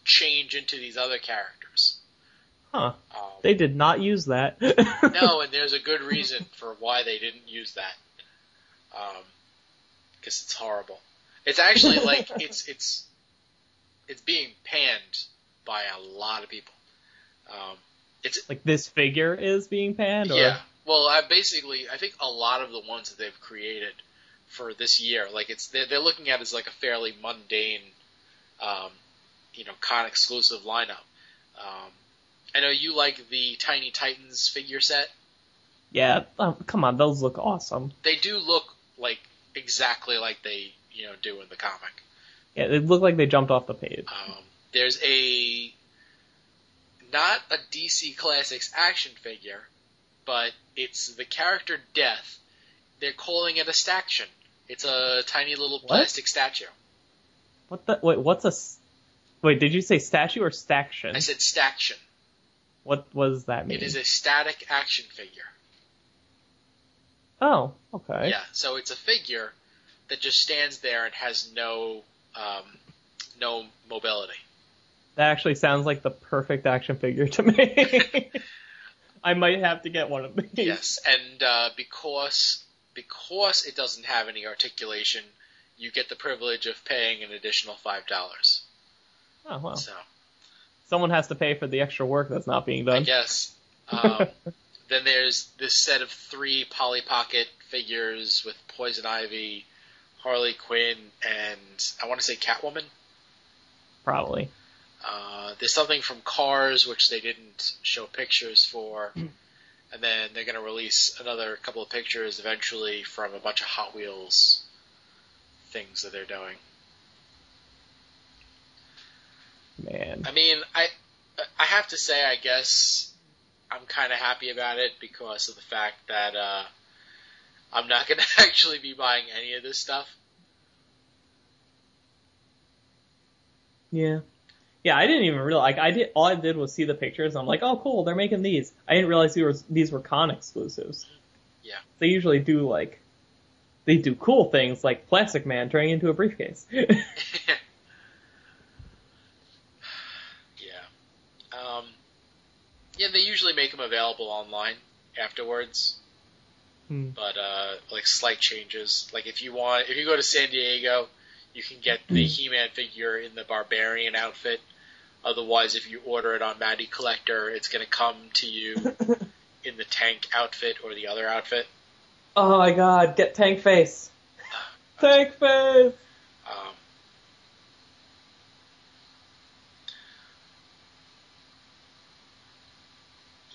change into these other characters. Huh? Um, They did not use that. no, and there's a good reason for why they didn't use that. Um, because it's horrible. It's actually like it's it's it's being panned by a lot of people. Um, it's like this figure is being panned. Or? yeah. Well, I basically I think a lot of the ones that they've created for this year, like it's they're, they're looking at it as like a fairly mundane, um, you know, con exclusive lineup. Um, I know you like the Tiny Titans figure set. Yeah. Oh, come on, those look awesome. They do look like exactly like they you know do in the comic. Yeah, they look like they jumped off the page. Um, there's a not a DC Classics action figure, but it's the character Death. They're calling it a staction. It's a tiny little What? plastic statue. What the? Wait, what's a? Wait, did you say statue or staction? I said staction. What was that mean? It is a static action figure. Oh, okay. Yeah, so it's a figure that just stands there and has no um, no mobility. That actually sounds like the perfect action figure to me. I might have to get one of these. Yes, and uh, because because it doesn't have any articulation, you get the privilege of paying an additional five dollars. Oh well. So Someone has to pay for the extra work that's not being I done. guess. Um, then there's this set of three Polly Pocket figures with Poison Ivy, Harley Quinn, and I want to say Catwoman. Probably. Uh, there's something from Cars which they didn't show pictures for, and then they're going to release another couple of pictures eventually from a bunch of Hot Wheels things that they're doing. Man. I mean, I I have to say, I guess I'm kind of happy about it because of the fact that uh, I'm not going to actually be buying any of this stuff. Yeah. Yeah, I didn't even realize. Like, I did. All I did was see the pictures. And I'm like, oh, cool. They're making these. I didn't realize these were these were con exclusives. Yeah. They usually do like, they do cool things like Plastic Man turning into a briefcase. yeah. Um, yeah, they usually make them available online afterwards. Hmm. But uh, like slight changes. Like if you want, if you go to San Diego, you can get the He-Man figure in the Barbarian outfit. Otherwise, if you order it on Matty Collector, it's going to come to you in the Tank outfit or the other outfit. oh my God! Get Tank Face. Tank Face. Um,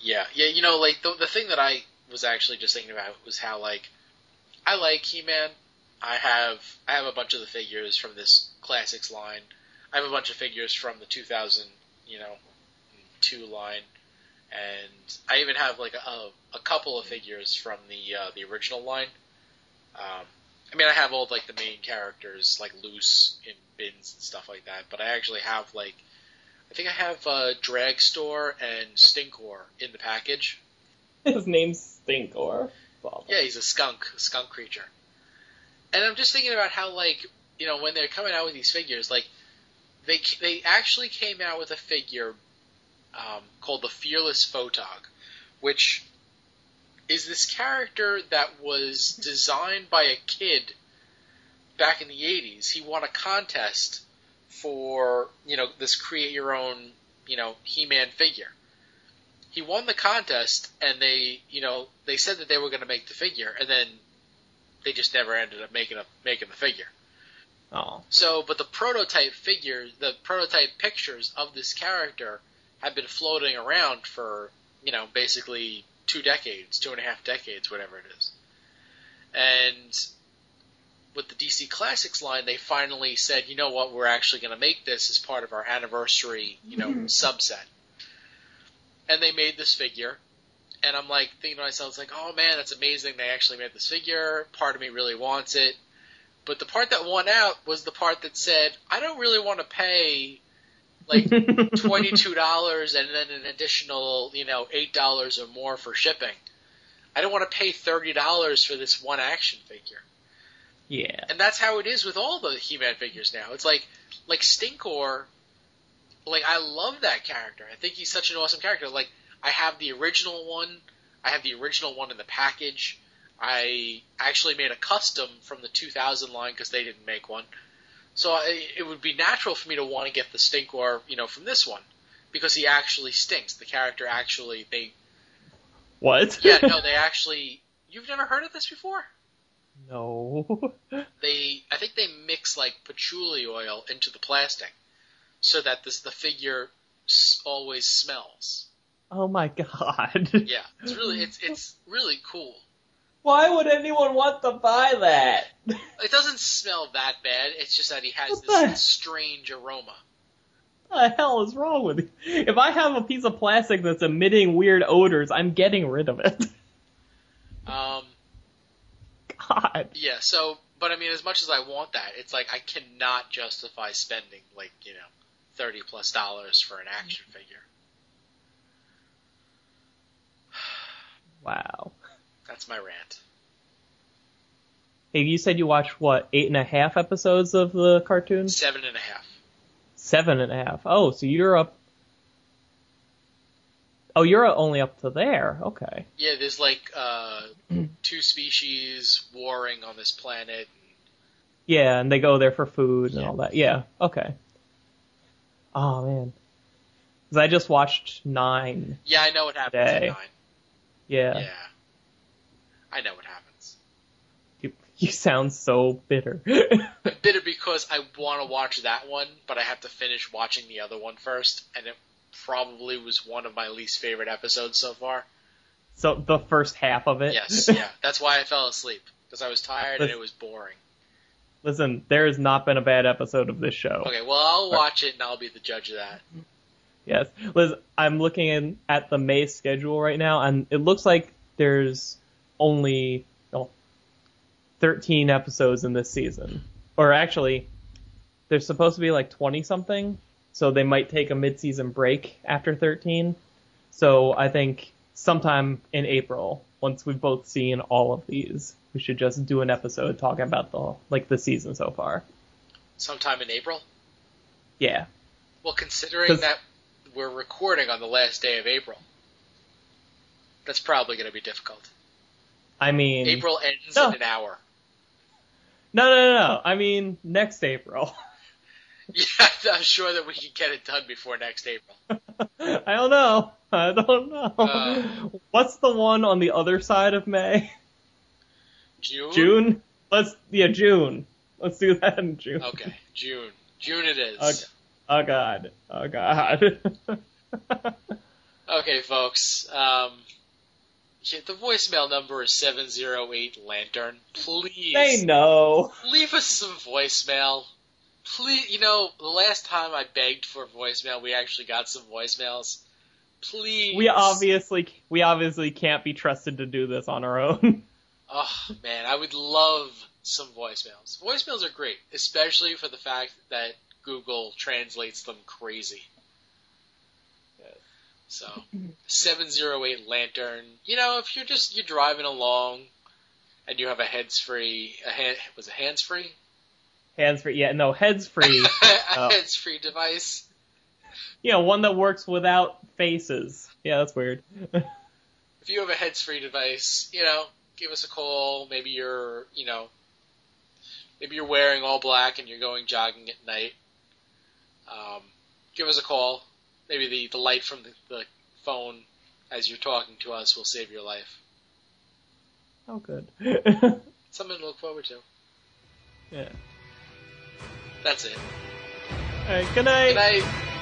yeah, yeah. You know, like the the thing that I was actually just thinking about was how like I like He-Man. I have I have a bunch of the figures from this classics line. I have a bunch of figures from the 2000, you know, two line, and I even have like a, a couple of figures from the uh, the original line. Um, I mean, I have all like the main characters like loose in bins and stuff like that, but I actually have like I think I have uh, Dragstor and Stinkor in the package. His name's Stinkor. Yeah, he's a skunk, a skunk creature. And I'm just thinking about how like you know when they're coming out with these figures, like they they actually came out with a figure um, called the Fearless Photog, which is this character that was designed by a kid back in the 80s. He won a contest for, you know, this create your own, you know, He-Man figure. He won the contest and they, you know, they said that they were going to make the figure and then they just never ended up making a, making the figure. Oh. So, but the prototype figure, the prototype pictures of this character have been floating around for, you know, basically two decades, two and a half decades, whatever it is. And with the DC Classics line, they finally said, you know what, we're actually going to make this as part of our anniversary, you know, mm-hmm. subset. And they made this figure. And I'm like thinking to myself, it's like, oh man, that's amazing. They actually made this figure. Part of me really wants it. But the part that won out was the part that said, I don't really want to pay like twenty two dollars and then an additional, you know, eight dollars or more for shipping. I don't want to pay thirty dollars for this one action figure. Yeah. And that's how it is with all the He Man figures now. It's like like Stinkor like I love that character. I think he's such an awesome character. Like I have the original one. I have the original one in the package. I actually made a custom from the 2000 line because they didn't make one. So I, it would be natural for me to want to get the Stinkor, you know, from this one because he actually stinks. The character actually they. What? yeah, no, they actually. You've never heard of this before? No. they, I think they mix like patchouli oil into the plastic, so that this the figure always smells. Oh my god. Yeah, it's really it's it's really cool. Why would anyone want to buy that? It doesn't smell that bad. It's just that he has what this the? strange aroma. What the hell is wrong with you? If I have a piece of plastic that's emitting weird odors, I'm getting rid of it. Um. God. Yeah. So, but I mean, as much as I want that, it's like I cannot justify spending like you know thirty plus dollars for an action figure. Wow. That's my rant. Hey, you said you watched what eight and a half episodes of the cartoon? Seven and a half. Seven and a half. Oh, so you're up. Oh, you're only up to there. Okay. Yeah, there's like uh, two species warring on this planet. Yeah, and they go there for food and yeah. all that. Yeah. Okay. Oh man. Because I just watched nine. Yeah, I know what happens today. nine. Yeah. Yeah. I know what happens. You, you sound so bitter. Bitter because I want to watch that one, but I have to finish watching the other one first, and it probably was one of my least favorite episodes so far. So the first half of it? Yes, yeah. That's why I fell asleep. Because I was tired and it was boring. Listen, there has not been a bad episode of this show. Okay, well, I'll watch it and I'll be the judge of that. Yes. Liz, I'm looking in, at the May schedule right now, and it looks like there's only 13 episodes in this season. Or actually, there's supposed to be like 20 something, so they might take a mid-season break after 13. So I think sometime in April, once we've both seen all of these, we should just do an episode talking about the like the season so far. Sometime in April? Yeah. Well, considering that we're recording on the last day of April, that's probably going to be difficult. I mean, April ends no. in an hour. No, no, no, no. I mean, next April. yeah, I'm sure that we can get it done before next April. I don't know. I don't know. Uh, What's the one on the other side of May? June. June. Let's yeah, June. Let's do that in June. Okay, June. June it is. Okay. Oh God. Oh God. okay, folks. Um, the voicemail number is 708 Lantern. Please. They know. Leave us some voicemail. Please, you know, the last time I begged for voicemail, we actually got some voicemails. Please. We obviously we obviously can't be trusted to do this on our own. Oh man, I would love some voicemails. Voicemails are great, especially for the fact that Google translates them crazy. So, 708 Lantern. You know, if you're just you're driving along and you have a heads free, a hand, was it hands free? Hands free, yeah, no, heads free. a Oh. heads free device. you know, one that works without faces. Yeah, that's weird. If you have a heads free device, you know, give us a call. Maybe you're, you know, maybe you're wearing all black and you're going jogging at night. Um, give us a call. Maybe the, the light from the, the phone as you're talking to us will save your life. oh, good. Something to look forward to. yeah. That's it. All right, good night. Good night.